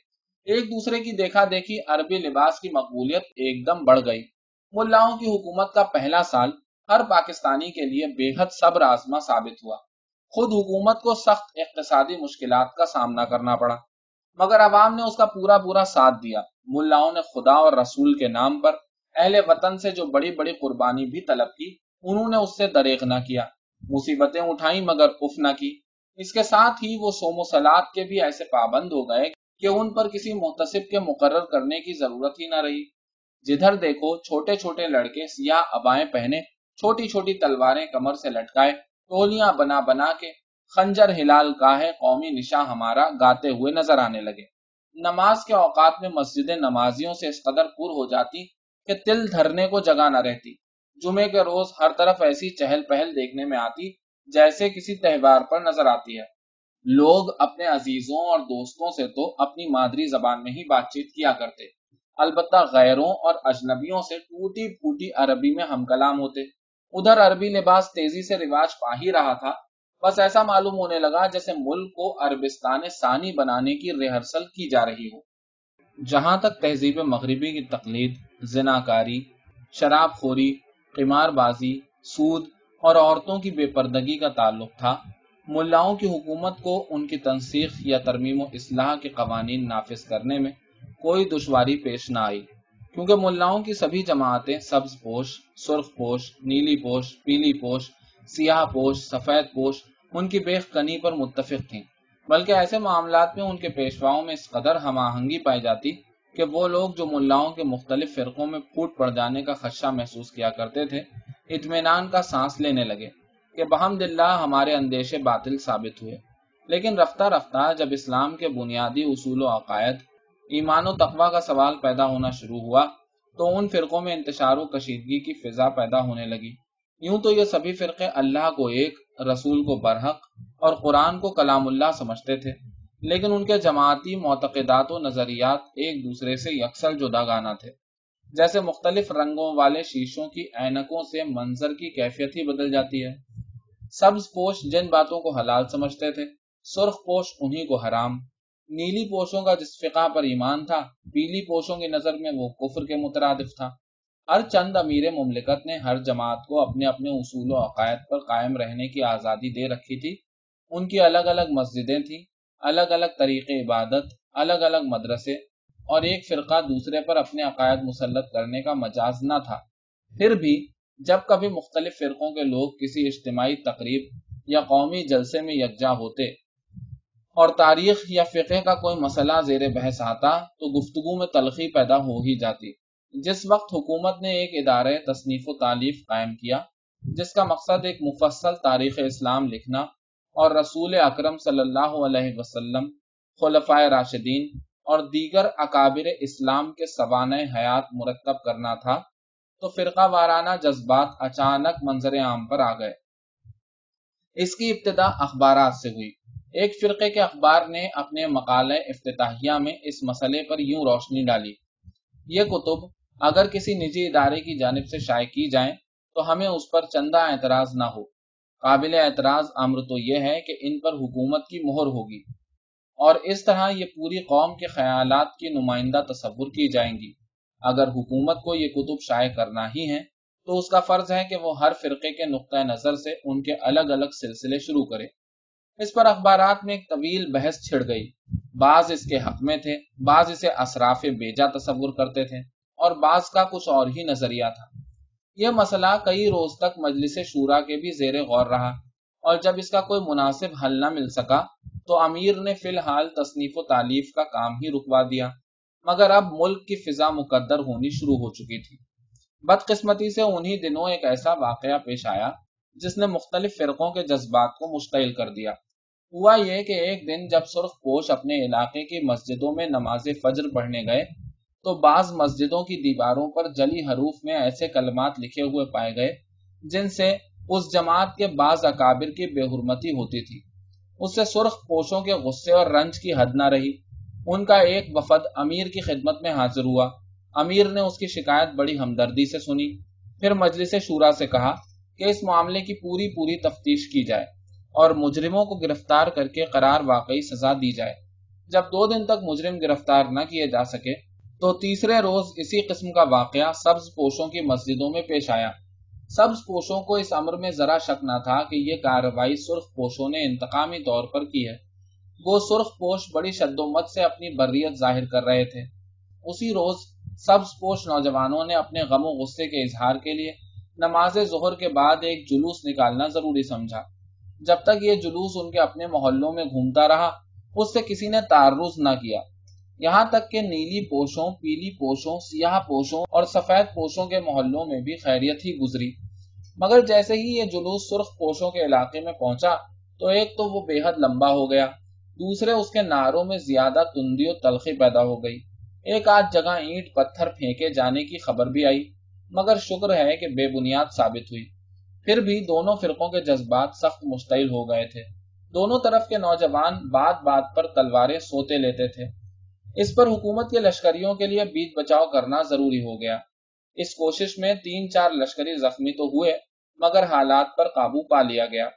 ایک دوسرے کی دیکھا دیکھی عربی لباس کی مقبولیت ایک دم بڑھ گئی۔ ملاؤں کی حکومت کا پہلا سال ہر پاکستانی کے لیے بے حد صبر آزما ثابت ہوا۔ خود حکومت کو سخت اقتصادی مشکلات کا سامنا کرنا پڑا۔ مگر عوام نے اس کا پورا پورا ساتھ دیا۔ ملاؤں نے خدا اور رسول کے نام پر اہل وطن سے جو بڑی بڑی قربانی بھی طلب کی، انہوں نے اس سے دریغ نہ کیا۔ مصیبتیں اٹھائیں مگر اف نہ کی۔ اس کے ساتھ ہی وہ سوم و سلاد کے بھی ایسے پابند ہو گئے کہ ان پر کسی محتسب کے مقرر کرنے کی ضرورت ہی نہ رہی۔ جدھر دیکھو، چھوٹے چھوٹے لڑکے سیاہ ابائیں پہنے، چھوٹی چھوٹی تلواریں کمر سے لٹکائے ٹولیاں بنا بنا کے خنجر ہلال کا ہے قومی نشاں ہمارا گاتے ہوئے نظر آنے لگے۔ نماز کے اوقات میں مسجد نمازیوں سے اس قدر پور ہو جاتی کہ تل دھرنے کو جگہ نہ رہتی۔ جمعے کے روز ہر طرف ایسی چہل پہل دیکھنے میں آتی جیسے کسی تہوار پر نظر آتی ہے۔ لوگ اپنے عزیزوں اور دوستوں سے تو اپنی مادری زبان میں ہی بات چیت کیا کرتے۔ البتہ غیروں اور اجنبیوں سے ٹوٹی پھوٹی عربی میں ہم کلام ہوتے۔ ادھر عربی لباس تیزی سے رواج پا ہی رہا تھا۔ بس ایسا معلوم ہونے لگا جیسے ملک کو عربستان ثانی بنانے کی ریہرسل کی جا رہی ہو۔ جہاں تک تہذیب مغربی کی تقلید، زناکاری، شراب خوری، قمار بازی، سود اور عورتوں کی بے پردگی کا تعلق تھا، ملاؤں کی حکومت کو ان کی تنسیخ یا ترمیم و اصلاح کے قوانین نافذ کرنے میں کوئی دشواری پیش نہ آئی۔ کیونکہ ملاؤں کی سبھی جماعتیں سبز پوش، سرخ پوش، نیلی پوش، پیلی پوش، سیاہ پوش، سفید پوش، ان کی بیخ کنی پر متفق تھیں۔ بلکہ ایسے معاملات میں ان کے پیشواؤں میں اس قدر ہم آہنگی پائی جاتی کہ وہ لوگ جو ملاؤں کے مختلف فرقوں میں پھوٹ پڑ جانے کا خدشہ محسوس کیا کرتے تھے، اطمینان کا سانس لینے لگے کہ بحمد اللہ ہمارے اندیشے باطل ثابت ہوئے۔ لیکن رفتہ رفتہ جب اسلام کے بنیادی اصول و عقائد ایمان و تقوی کا سوال پیدا ہونا شروع ہوا تو ان فرقوں میں انتشار و کشیدگی کی فضا پیدا ہونے لگی۔ یوں تو یہ سبھی فرقے اللہ کو ایک، رسول کو برحق اور قرآن کو کلام اللہ سمجھتے تھے، لیکن ان کے جماعتی معتقدات و نظریات ایک دوسرے سے یکسر جدا گانا تھے۔ جیسے مختلف رنگوں والے شیشوں کی اینکوں سے منظر کی کیفیت ہی بدل جاتی ہے۔ سبز پوش جن باتوں کو حلال سمجھتے تھے، سرخ پوش انہی کو حرام۔ نیلی پوشوں کا جس فقہ پر ایمان تھا، پیلی پوشوں کی نظر میں وہ کفر کے مترادف تھا۔ ہر چند امیر مملکت نے ہر جماعت کو اپنے اپنے اصول و عقائد پر قائم رہنے کی آزادی دے رکھی تھی۔ ان کی الگ الگ مسجدیں تھیں، الگ الگ طریقے عبادت، الگ الگ مدرسے، اور ایک فرقہ دوسرے پر اپنے عقائد مسلط کرنے کا مجاز نہ تھا۔ پھر بھی جب کبھی مختلف فرقوں کے لوگ کسی اجتماعی تقریب یا قومی جلسے میں یکجا ہوتے اور تاریخ یا فقہ کا کوئی مسئلہ زیر بحث آتا تو گفتگو میں تلخی پیدا ہو ہی جاتی۔ جس وقت حکومت نے ایک ادارے تصنیف و تعلیف قائم کیا، جس کا مقصد ایک مفصل تاریخ اسلام لکھنا اور رسول اکرم صلی اللہ علیہ وسلم خلفۂ راشدین اور دیگر اکابر اسلام کے سوانح حیات مرتب کرنا تھا، تو فرقہ وارانہ جذبات اچانک منظر عام پر آ گئے۔ اس کی ابتدا اخبارات سے ہوئی۔ ایک فرقے کے اخبار نے اپنے مقالے افتتاحیہ میں اس مسئلے پر یوں روشنی ڈالی۔ یہ کتب اگر کسی نجی ادارے کی جانب سے شائع کی جائیں تو ہمیں اس پر چندہ اعتراض نہ ہو۔ قابل اعتراض امر تو یہ ہے کہ ان پر حکومت کی مہر ہوگی اور اس طرح یہ پوری قوم کے خیالات کی نمائندہ تصور کی جائیں گی۔ اگر حکومت کو یہ کتب شائع کرنا ہی ہے تو اس کا فرض ہے کہ وہ ہر فرقے کے نقطۂ نظر سے ان کے الگ الگ سلسلے شروع کرے۔ اس پر اخبارات میں ایک طویل بحث چھڑ گئی۔ بعض اس کے حق میں تھے، بعض اسے اصراف بیجا تصور کرتے تھے، اور بعض کا کچھ اور ہی نظریہ تھا۔ یہ مسئلہ کئی روز تک مجلس شورا کے بھی زیر غور رہا، اور جب اس کا کوئی مناسب حل نہ مل سکا، تو امیر نے فی الحال تصنیف و تعلیف کا کام ہی رکوا دیا۔ مگر اب ملک کی فضا مقدر ہونی شروع ہو چکی تھی۔ بدقسمتی سے انہی دنوں ایک ایسا واقعہ پیش آیا، جس نے مختلف فرقوں کے جذبات کو مشتعل کر دیا۔ ہوا یہ کہ ایک دن جب سرخ پوش اپنے علاقے کی مسجدوں میں نماز فجر پڑھنے گئے، تو بعض مسجدوں کی دیواروں پر جلی حروف میں ایسے کلمات لکھے ہوئے پائے گئے، جن سے اس جماعت کے بعض اکابر کی بے حرمتی ہوتی تھی۔ اس سے سرخ پوشوں کے غصے اور رنج کی حد نہ رہی۔ ان کا ایک وفد امیر کی خدمت میں حاضر ہوا۔ امیر نے اس کی شکایت بڑی ہمدردی سے سنی۔ پھر مجلس شورا سے کہا کہ اس معاملے کی پوری پوری تفتیش کی جائے۔ اور مجرموں کو گرفتار کر کے قرار واقعی سزا دی جائے۔ جب دو دن تک مجرم گرفتار نہ کیے جا سکے، تو تیسرے روز اسی قسم کا واقعہ سبز پوشوں کی مسجدوں میں پیش آیا۔ سبز پوشوں کو اس امر میں ذرا شک نہ تھا کہ یہ کارروائی سرخ پوشوں نے انتقامی طور پر کی ہے۔ وہ سرخ پوش بڑی شد و مت سے اپنی بریت ظاہر کر رہے تھے۔ اسی روز سبز پوش نوجوانوں نے اپنے غم و غصے کے اظہار کے لیے نماز ظہر کے بعد ایک جلوس نکالنا ضروری سمجھا۔ جب تک یہ جلوس ان کے اپنے محلوں میں گھومتا رہا، اس سے کسی نے تعرض نہ کیا۔ یہاں تک کہ نیلی پوشوں، پیلی پوشوں، سیاہ پوشوں اور سفید پوشوں کے محلوں میں بھی خیریت ہی گزری۔ مگر جیسے ہی یہ جلوس سرخ پوشوں کے علاقے میں پہنچا، تو ایک تو وہ بے حد لمبا ہو گیا، دوسرے اس کے ناروں میں زیادہ تندی و تلخی پیدا ہو گئی۔ ایک آدھ جگہ اینٹ پتھر پھینکے جانے کی خبر بھی آئی، مگر شکر ہے کہ بے بنیاد ثابت ہوئی۔ پھر بھی دونوں فرقوں کے جذبات سخت مشتعل ہو گئے تھے۔ دونوں طرف کے نوجوان بات بات پر تلواریں سوتے لیتے تھے۔ اس پر حکومت کے لشکریوں کے لیے بیچ بچاؤ کرنا ضروری ہو گیا۔ اس کوشش میں تین چار لشکری زخمی تو ہوئے، مگر حالات پر قابو پا لیا گیا۔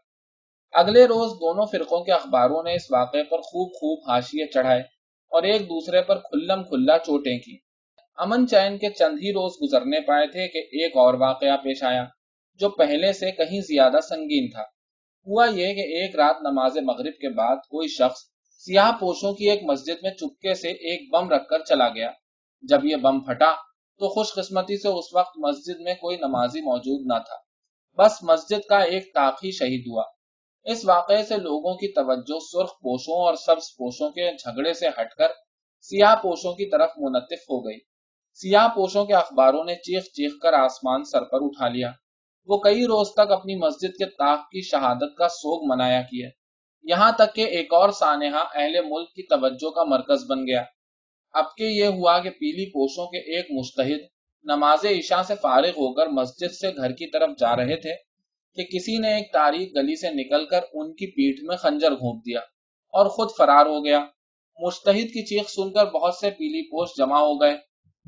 اگلے روز دونوں فرقوں کے اخباروں نے اس واقعے پر خوب خوب حاشیے چڑھائے اور ایک دوسرے پر کھلم کھلا چوٹیں کی امن چین کے چند ہی روز گزرنے پائے تھے کہ ایک اور واقعہ پیش آیا۔ جو پہلے سے کہیں زیادہ سنگین تھا۔ ہوا یہ کہ ایک رات نماز مغرب کے بعد کوئی شخص سیاہ پوشوں کی ایک مسجد میں چپکے سے ایک بم رکھ کر چلا گیا۔ جب یہ بم پھٹا تو خوش قسمتی سے اس وقت مسجد میں کوئی نمازی موجود نہ تھا۔ بس مسجد کا ایک تاخی شہید ہوا۔ اس واقعے سے لوگوں کی توجہ سرخ پوشوں اور سبز پوشوں کے جھگڑے سے ہٹ کر سیاہ پوشوں کی طرف منتف ہو گئی۔ سیاہ پوشوں کے اخباروں نے چیخ چیخ کر آسمان سر پر اٹھا لیا۔ وہ کئی روز تک اپنی مسجد کے تاخ کی شہادت کا سوگ منایا کیے یہاں تک کہ ایک اور سانحہ اہل ملک کی توجہ کا مرکز بن گیا۔ اب کے یہ ہوا کہ پیلی پوشوں کے ایک مستحد نماز عشاء سے فارغ ہو کر مسجد سے گھر کی طرف جا رہے تھے کہ کسی نے ایک تاریخ گلی سے نکل کر ان کی پیٹھ میں خنجر گھونپ دیا اور خود فرار ہو گیا۔ مستحد کی چیخ سن کر بہت سے پیلی پوش جمع ہو گئے۔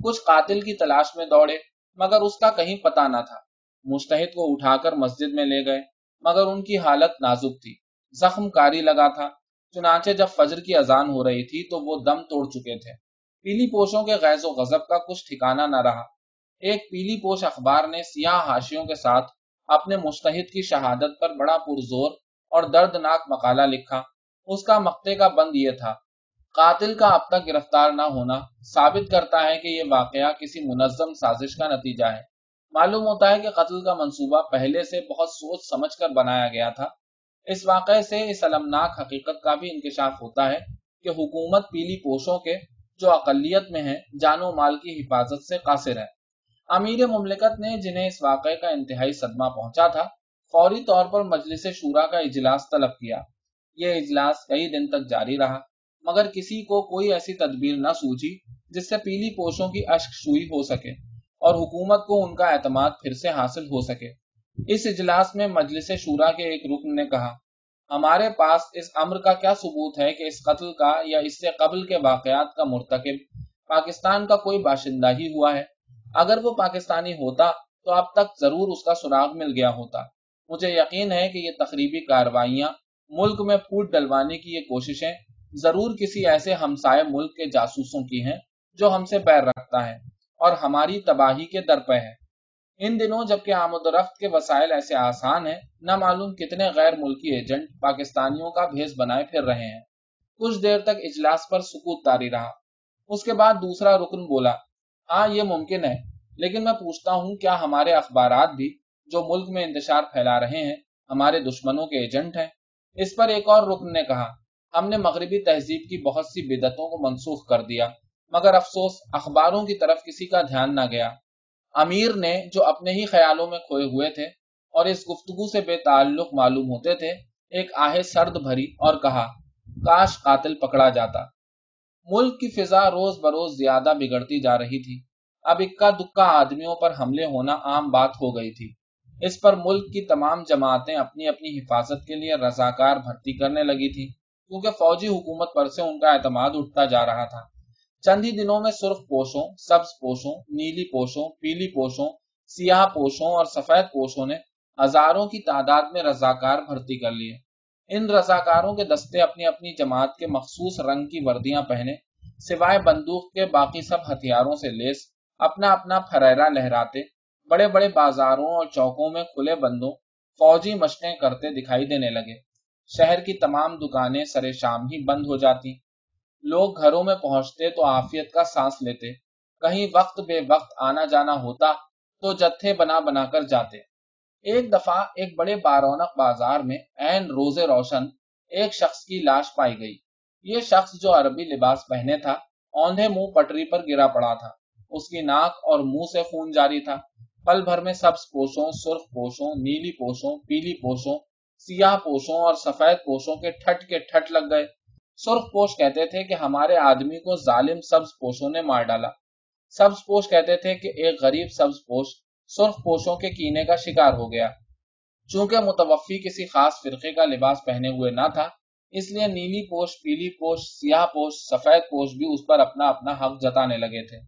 کچھ قاتل کی تلاش میں دوڑے، مگر اس کا کہیں پتہ نہ تھا۔ مستحد کو اٹھا کر مسجد میں لے گئے، مگر ان کی حالت نازک تھی۔ زخم کاری لگا تھا۔ چنانچہ جب فجر کی اذان ہو رہی تھی تو وہ دم توڑ چکے تھے۔ پیلی پوشوں کے غیظ و غضب کا کچھ ٹھکانہ نہ رہا۔ ایک پیلی پوش اخبار نے سیاہ ہاشیوں کے ساتھ اپنے مستحد کی شہادت پر بڑا پرزور اور دردناک مقالہ لکھا۔ اس کا مقتے کا بند یہ تھا، قاتل کا اب تک گرفتار نہ ہونا ثابت کرتا ہے کہ یہ واقعہ کسی منظم سازش کا نتیجہ ہے۔ معلوم ہوتا ہے کہ قتل کا منصوبہ پہلے سے بہت سوچ سمجھ کر بنایا گیا تھا۔ اس واقعے سے اس المناک حقیقت کا بھی انکشاف ہوتا ہے کہ حکومت پیلی پوشوں کے جو اقلیت میں ہیں، جان و مال کی حفاظت سے قاصر ہے۔ امیر مملکت نے جنہیں اس واقعے کا انتہائی صدمہ پہنچا تھا، فوری طور پر مجلس شورا کا اجلاس طلب کیا۔ یہ اجلاس کئی دن تک جاری رہا، مگر کسی کو کوئی ایسی تدبیر نہ سوچی جس سے پیلی پوشوں کی اشک شوئی ہو سکے۔ اور حکومت کو ان کا اعتماد پھر سے حاصل ہو سکے۔ اس اجلاس میں مجلس شورا کے ایک رکن نے کہا، ہمارے پاس اس امر کا کیا ثبوت ہے کہ اس قتل کا یا اس سے قبل کے واقعات کا مرتکب پاکستان کا کوئی باشندہ ہی ہوا ہے؟ اگر وہ پاکستانی ہوتا تو اب تک ضرور اس کا سراغ مل گیا ہوتا۔ مجھے یقین ہے کہ یہ تقریبی کاروائیاں ملک میں پھوٹ ڈلوانے کی یہ کوششیں ضرور کسی ایسے ہمسائے ملک کے جاسوسوں کی ہیں جو ہم سے پیر رکھتا ہے۔ اور ہماری تباہی کے در پہ ہے ان دنوں جبکہ آمد و رفت کے وسائل ایسے آسان ہیں، نہ معلوم کتنے غیر ملکی ایجنٹ پاکستانیوں کا بھیس بنائے پھر رہے ہیں۔ کچھ دیر تک اجلاس پر سکوت تاری رہا۔ اس کے بعد دوسرا رکن بولا ہاں یہ ممکن ہے، لیکن میں پوچھتا ہوں کیا ہمارے اخبارات بھی جو ملک میں انتشار پھیلا رہے ہیں، ہمارے دشمنوں کے ایجنٹ ہیں؟ اس پر ایک اور رکن نے کہا، ہم نے مغربی تہذیب کی بہت سی بدتوں کو منسوخ کر دیا۔ مگر افسوس، اخباروں کی طرف کسی کا دھیان نہ گیا۔ امیر نے جو اپنے ہی خیالوں میں کھوئے ہوئے تھے اور اس گفتگو سے بے تعلق معلوم ہوتے تھے، ایک آہ سرد بھری اور کہا، کاش قاتل پکڑا جاتا۔ ملک کی فضا روز بروز زیادہ بگڑتی جا رہی تھی۔ اب اکا دکا آدمیوں پر حملے ہونا عام بات ہو گئی تھی۔ اس پر ملک کی تمام جماعتیں اپنی اپنی حفاظت کے لیے رضاکار بھرتی کرنے لگی تھی کیونکہ فوجی حکومت پر سے ان کا اعتماد اٹھتا جا رہا تھا۔ چند ہی دنوں میں سرخ پوشوں، سبز پوشوں، نیلی پوشوں، پیلی پوشوں، سیاہ پوشوں اور سفید پوشوں نے ہزاروں کی تعداد میں رضاکار بھرتی کر لیے ان رضاکاروں کے دستے اپنی اپنی جماعت کے مخصوص رنگ کی وردیاں پہنے، سوائے بندوق کے باقی سب ہتھیاروں سے لیس، اپنا اپنا فریرا لہراتے، بڑے بڑے بازاروں اور چوکوں میں کھلے بندوں، فوجی مشقیں کرتے دکھائی دینے لگے۔ شہر کی تمام دکانیں سرے شام ہی بند ہو جاتی۔ لوگ گھروں میں پہنچتے تو آفیت کا سانس لیتے۔ کہیں وقت بے وقت آنا جانا ہوتا تو جتھے بنا بنا کر جاتے۔ ایک دفعہ ایک بڑے بارونق بازار میں این روز روشن ایک شخص کی لاش پائی گئی۔ یہ شخص جو عربی لباس پہنے تھا، اوندھے منہ پٹری پر گرا پڑا تھا۔ اس کی ناک اور منہ سے خون جاری تھا۔ پل بھر میں سبز پوشوں، سرخ پوشوں، نیلی پوشوں، پیلی پوشوں، سیاہ پوشوں اور سفید پوشوں کے ٹھٹ کے ٹھٹ لگ گئے۔ سرخ پوش کہتے تھے کہ ہمارے آدمی کو ظالم سبز پوشوں نے مار ڈالا۔ سبز پوش کہتے تھے کہ ایک غریب سبز پوش سرخ پوشوں کے کینے کا شکار ہو گیا۔ چونکہ متوفی کسی خاص فرقے کا لباس پہنے ہوئے نہ تھا، اس لیے نیلی پوش، پیلی پوش، سیاہ پوش، سفید پوش بھی اس پر اپنا اپنا حق جتانے لگے تھے۔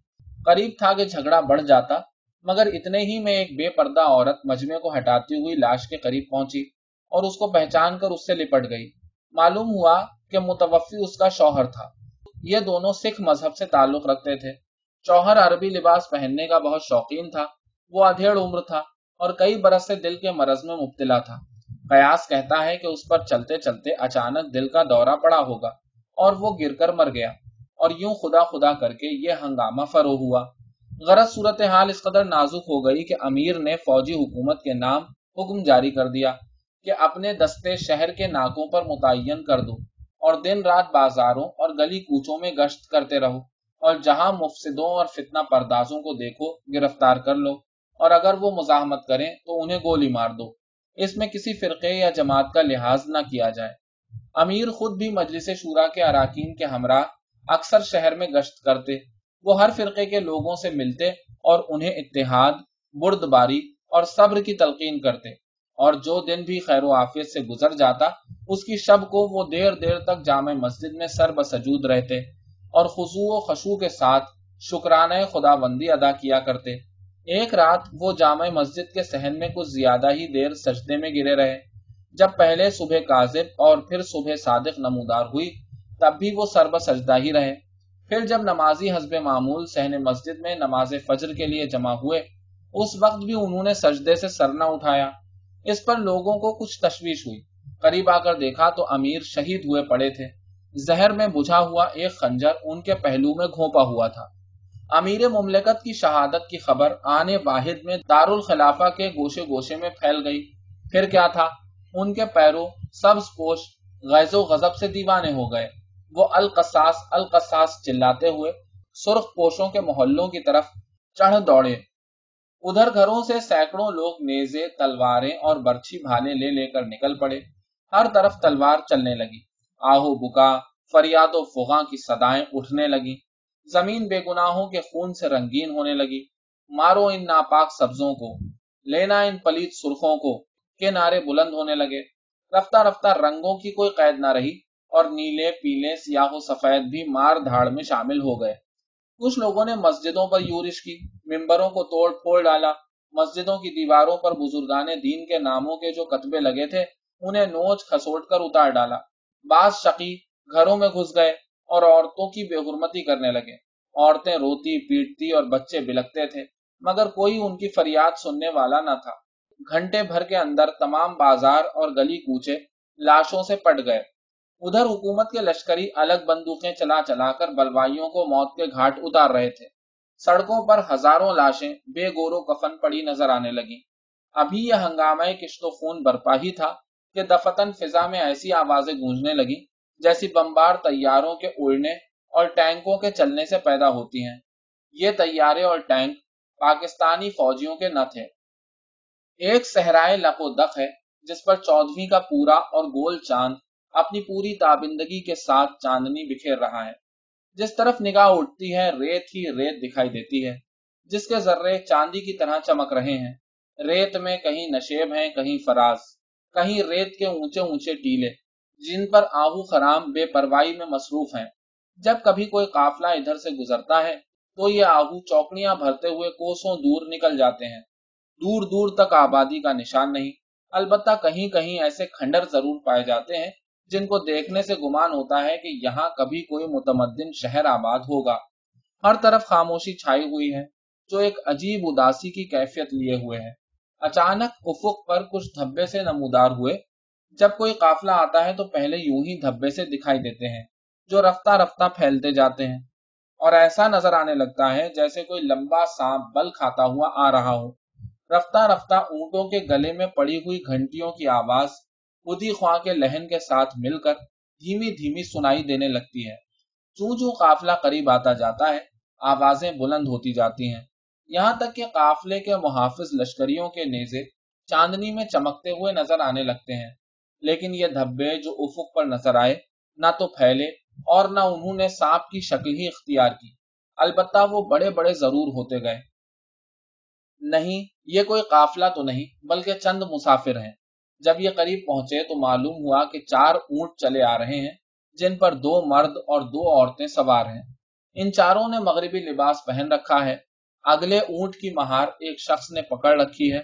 قریب تھا کہ جھگڑا بڑھ جاتا، مگر اتنے ہی میں ایک بے پردہ عورت مجمے کو ہٹاتی ہوئی لاش کے قریب پہنچی اور اس کو پہچان کر اس سے لپٹ گئی۔ معلوم ہوا کہ متوفی اس کا شوہر تھا۔ یہ دونوں سکھ مذہب سے تعلق رکھتے تھے۔ شوہر عربی لباس پہننے کا بہت شوقین تھا۔ وہ ادھیڑ عمر تھا اور کئی برس سے دل کے مرض میں مبتلا تھا۔ قیاس کہتا ہے کہ اس پر چلتے چلتے اچانک دل کا دورہ پڑا ہوگا اور وہ گر کر مر گیا اور یوں خدا خدا کر کے یہ ہنگامہ فرو ہوا۔ غرض صورتحال اس قدر نازک ہو گئی کہ امیر نے فوجی حکومت کے نام حکم جاری کر دیا کہ اپنے دستے شہر کے ناکوں پر متعین کر دو۔ اور دن رات بازاروں اور گلی کوچوں میں گشت کرتے رہو اور جہاں مفسدوں اور فتنہ پردازوں کو دیکھو، گرفتار کر لو اور اگر وہ مزاحمت کریں تو انہیں گولی مار دو۔ اس میں کسی فرقے یا جماعت کا لحاظ نہ کیا جائے۔ امیر خود بھی مجلس شورا کے اراکین کے ہمراہ اکثر شہر میں گشت کرتے۔ وہ ہر فرقے کے لوگوں سے ملتے اور انہیں اتحاد برد باری اور صبر کی تلقین کرتے۔ اور جو دن بھی خیر و عافیت سے گزر جاتا اس کی شب کو وہ دیر دیر تک جامع مسجد میں سر بسجود رہتے اور خضوع و خشوع کے ساتھ شکرانہ خدا بندی ادا کیا کرتے۔ ایک رات وہ جامع مسجد کے سہن میں کچھ زیادہ ہی دیر سجدے میں گرے رہے۔ جب پہلے صبح کاذب اور پھر صبح صادق نمودار ہوئی، تب بھی وہ سرب سجدہ ہی رہے۔ پھر جب نمازی حزب معمول سہن مسجد میں نماز فجر کے لیے جمع ہوئے، اس وقت بھی انہوں نے سجدے سے سر نہ اٹھایا۔ اس پر لوگوں کو کچھ تشویش ہوئی۔ قریب آ کر دیکھا تو امیر شہید ہوئے پڑے تھے۔ زہر میں بجھا ہوا ایک خنجر ان کے پہلو میں گھونپا ہوا تھا۔ امیر مملکت کی شہادت کی خبر آنے واحد میں دارالخلافہ کے گوشے گوشے میں پھیل گئی۔ پھر کیا تھا؟ ان کے پیروں سبز پوش غیظ و غضب سے دیوانے ہو گئے۔ وہ القصاص القصاص چلاتے ہوئے سرخ پوشوں کے محلوں کی طرف چڑھ دوڑے۔ ادھر گھروں سے سینکڑوں لوگ نیزے، تلواریں اور برچھی بھالے لے لے کر نکل پڑے۔ ہر طرف تلوار چلنے لگی۔ آہو بکا، فریاد و فغاں کی صدائیں اٹھنے لگی زمین بے گناہوں کے خون سے رنگین ہونے لگی۔ مارو ان ناپاک سبزوں کو، لینا ان پلیت سرخوں کو۔ کے نعرے بلند ہونے لگے۔ رفتہ رفتہ رنگوں کی کوئی قید نہ رہی اور نیلے، پیلے، سیاہ و سفید بھی مار دھاڑ میں شامل ہو گئے۔ کچھ لوگوں نے مسجدوں پر یورش کی، ممبروں کو توڑ پھوڑ ڈالا۔ مسجدوں کی دیواروں پر بزرگان دین کے ناموں کے جو کتبے لگے تھے انہیں نوچ کھسوٹ کر اتار ڈالا۔ بعض شقی گھروں میں گھس گئے اور عورتوں کی بے حرمتی کرنے لگے۔ عورتیں روتی، پیٹتی اور بچے بلکتے تھے، مگر کوئی ان کی فریاد سننے والا نہ تھا۔ گھنٹے بھر کے اندر تمام بازار اور گلی کوچے لاشوں سے پٹ گئے۔ ادھر حکومت کے لشکری الگ بندوقیں چلا چلا کر بلوائیوں کو موت کے گھاٹ اتار رہے تھے۔ سڑکوں پر ہزاروں لاشیں بے گورو کفن پڑی نظر آنے لگی ابھی یہ ہنگامہ کشت و خون برپا ہی تھا۔ کہ دفتن فضا میں ایسی آوازیں گونجنے لگی جیسی بمبار تیاروں کے اڑنے اور ٹینکوں کے چلنے سے پیدا ہوتی ہیں۔ یہ تیارے اور ٹینک پاکستانی فوجیوں کے نہ تھے ایک صحرائے لپ و دق ہے جس پر چودھویں کا پورا اور گول چاند اپنی پوری تابندگی کے ساتھ چاندنی بکھیر رہا ہے۔ جس طرف نگاہ اٹھتی ہے، ریت ہی ریت دکھائی دیتی ہے۔ جس کے ذرے چاندی کی طرح چمک رہے ہیں۔ ریت میں کہیں نشیب ہیں، کہیں فراز۔ کہیں ریت کے اونچے اونچے ٹیلے، جن پر آہو خرام بے پرواہی میں مصروف ہیں۔ جب کبھی کوئی قافلہ ادھر سے گزرتا ہے، تو یہ آہو چوکڑیاں بھرتے ہوئے کوسوں دور نکل جاتے ہیں۔ دور دور تک آبادی کا نشان نہیں، البتہ کہیں کہیں ایسے کھنڈر ضرور پائے جاتے ہیں، جن کو دیکھنے سے گمان ہوتا ہے کہ یہاں کبھی کوئی متمدن شہر آباد ہوگا۔ ہر طرف خاموشی چھائی ہوئی ہے، جو ایک عجیب اداسی کی کیفیت لیے ہوئے ہے۔ اچانک افق پر کچھ دھبے سے نمودار ہوئے۔ جب کوئی قافلہ آتا ہے تو پہلے یوں ہی دھبے سے دکھائی دیتے ہیں، جو رفتہ رفتہ پھیلتے جاتے ہیں۔ اور ایسا نظر آنے لگتا ہے جیسے کوئی لمبا سانپ بل کھاتا ہوا آ رہا ہو۔ رفتہ رفتہ اونٹوں کے گلے میں پڑی ہوئی گھنٹیوں کی آواز خودی خواہ کے لہن کے ساتھ مل کر دھیمی دھیمی سنائی دینے لگتی ہے۔ چوں چوں قافلہ قریب آتا جاتا ہے، آوازیں بلند ہوتی جاتی ہیں۔ یہاں تک کہ قافلے کے محافظ لشکریوں کے نیزے چاندنی میں چمکتے ہوئے نظر آنے لگتے ہیں۔ لیکن یہ دھبے جو افق پر نظر آئے، نہ تو پھیلے اور نہ انہوں نے سانپ کی شکل ہی اختیار کی۔ البتہ وہ بڑے بڑے ضرور ہوتے گئے۔ نہیں، یہ کوئی قافلہ تو نہیں، بلکہ چند مسافر ہیں۔ جب یہ قریب پہنچے تو معلوم ہوا کہ چار اونٹ چلے آ رہے ہیں، جن پر دو مرد اور دو عورتیں سوار ہیں۔ ان چاروں نے مغربی لباس پہن رکھا ہے۔ اگلے اونٹ کی مہار ایک شخص نے پکڑ رکھی ہے،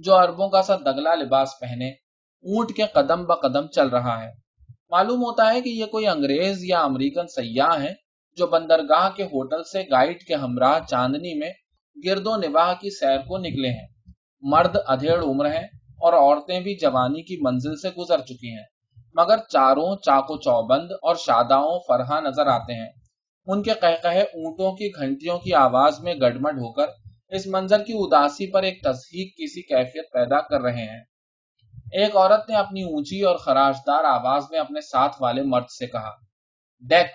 جو اربوں کا سا دگلا لباس پہنے اونٹ کے قدم بقدم چل رہا ہے۔ معلوم ہوتا ہے کہ یہ کوئی انگریز یا امریکن سیاح ہے جو بندرگاہ کے ہوٹل سے گائیڈ کے ہمراہ چاندنی میں گرد و نواح کی سیر کو نکلے ہیں۔ مرد ادھیڑ عمر ہیں اور عورتیں بھی جوانی کی منزل سے گزر چکی ہیں، مگر چاروں چاقو چوبند اور شاداؤں فرحا نظر آتے ہیں۔ ان کے کہے اونٹوں کی گھنٹیوں کی آواز میں گڑمڈ ہو کر اس منظر کی اداسی پر ایک تصحیق کسی کیفیت پیدا کر رہے ہیں۔ ایک عورت نے اپنی اونچی اور خراجدار آواز میں اپنے ساتھ والے مرد سے کہا ڈیک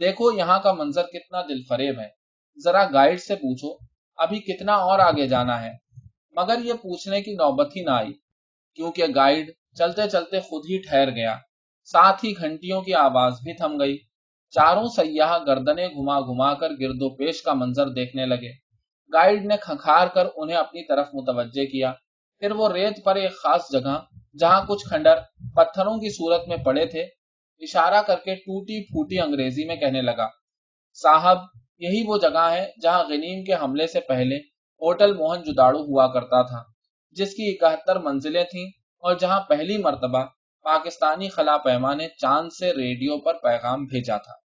دیکھو یہاں کا منظر کتنا دل فریب ہے۔ ذرا گائیڈ سے پوچھو، ابھی کتنا اور آگے جانا ہے۔ مگر یہ پوچھنے کی نوبت ہی نہ آئی، کیونکہ گائیڈ چلتے چلتے خود ہی ٹھہر گیا۔ ساتھ ہی گھنٹیوں کی آواز بھی تھم گئی۔ چاروں سیاح گردنے گھما گھما کر گرد و پیش کا منظر دیکھنے لگے۔ گائیڈ نے کھنکھار کر انہیں اپنی طرف متوجہ کیا۔ پھر وہ ریت پر ایک خاص جگہ جہاں کچھ کھنڈر پتھروں کی صورت میں پڑے تھے، اشارہ کر کے ٹوٹی پھوٹی انگریزی میں کہنے لگا، صاحب، یہی وہ جگہ ہے جہاں غنیم کے حملے سے پہلے ہوٹل موہن جداڑو ہوا کرتا تھا، جس کی اکہتر منزلیں تھیں اور جہاں پہلی مرتبہ پاکستانی خلا پیما نے چاند سے ریڈیو پر پیغام بھیجا تھا۔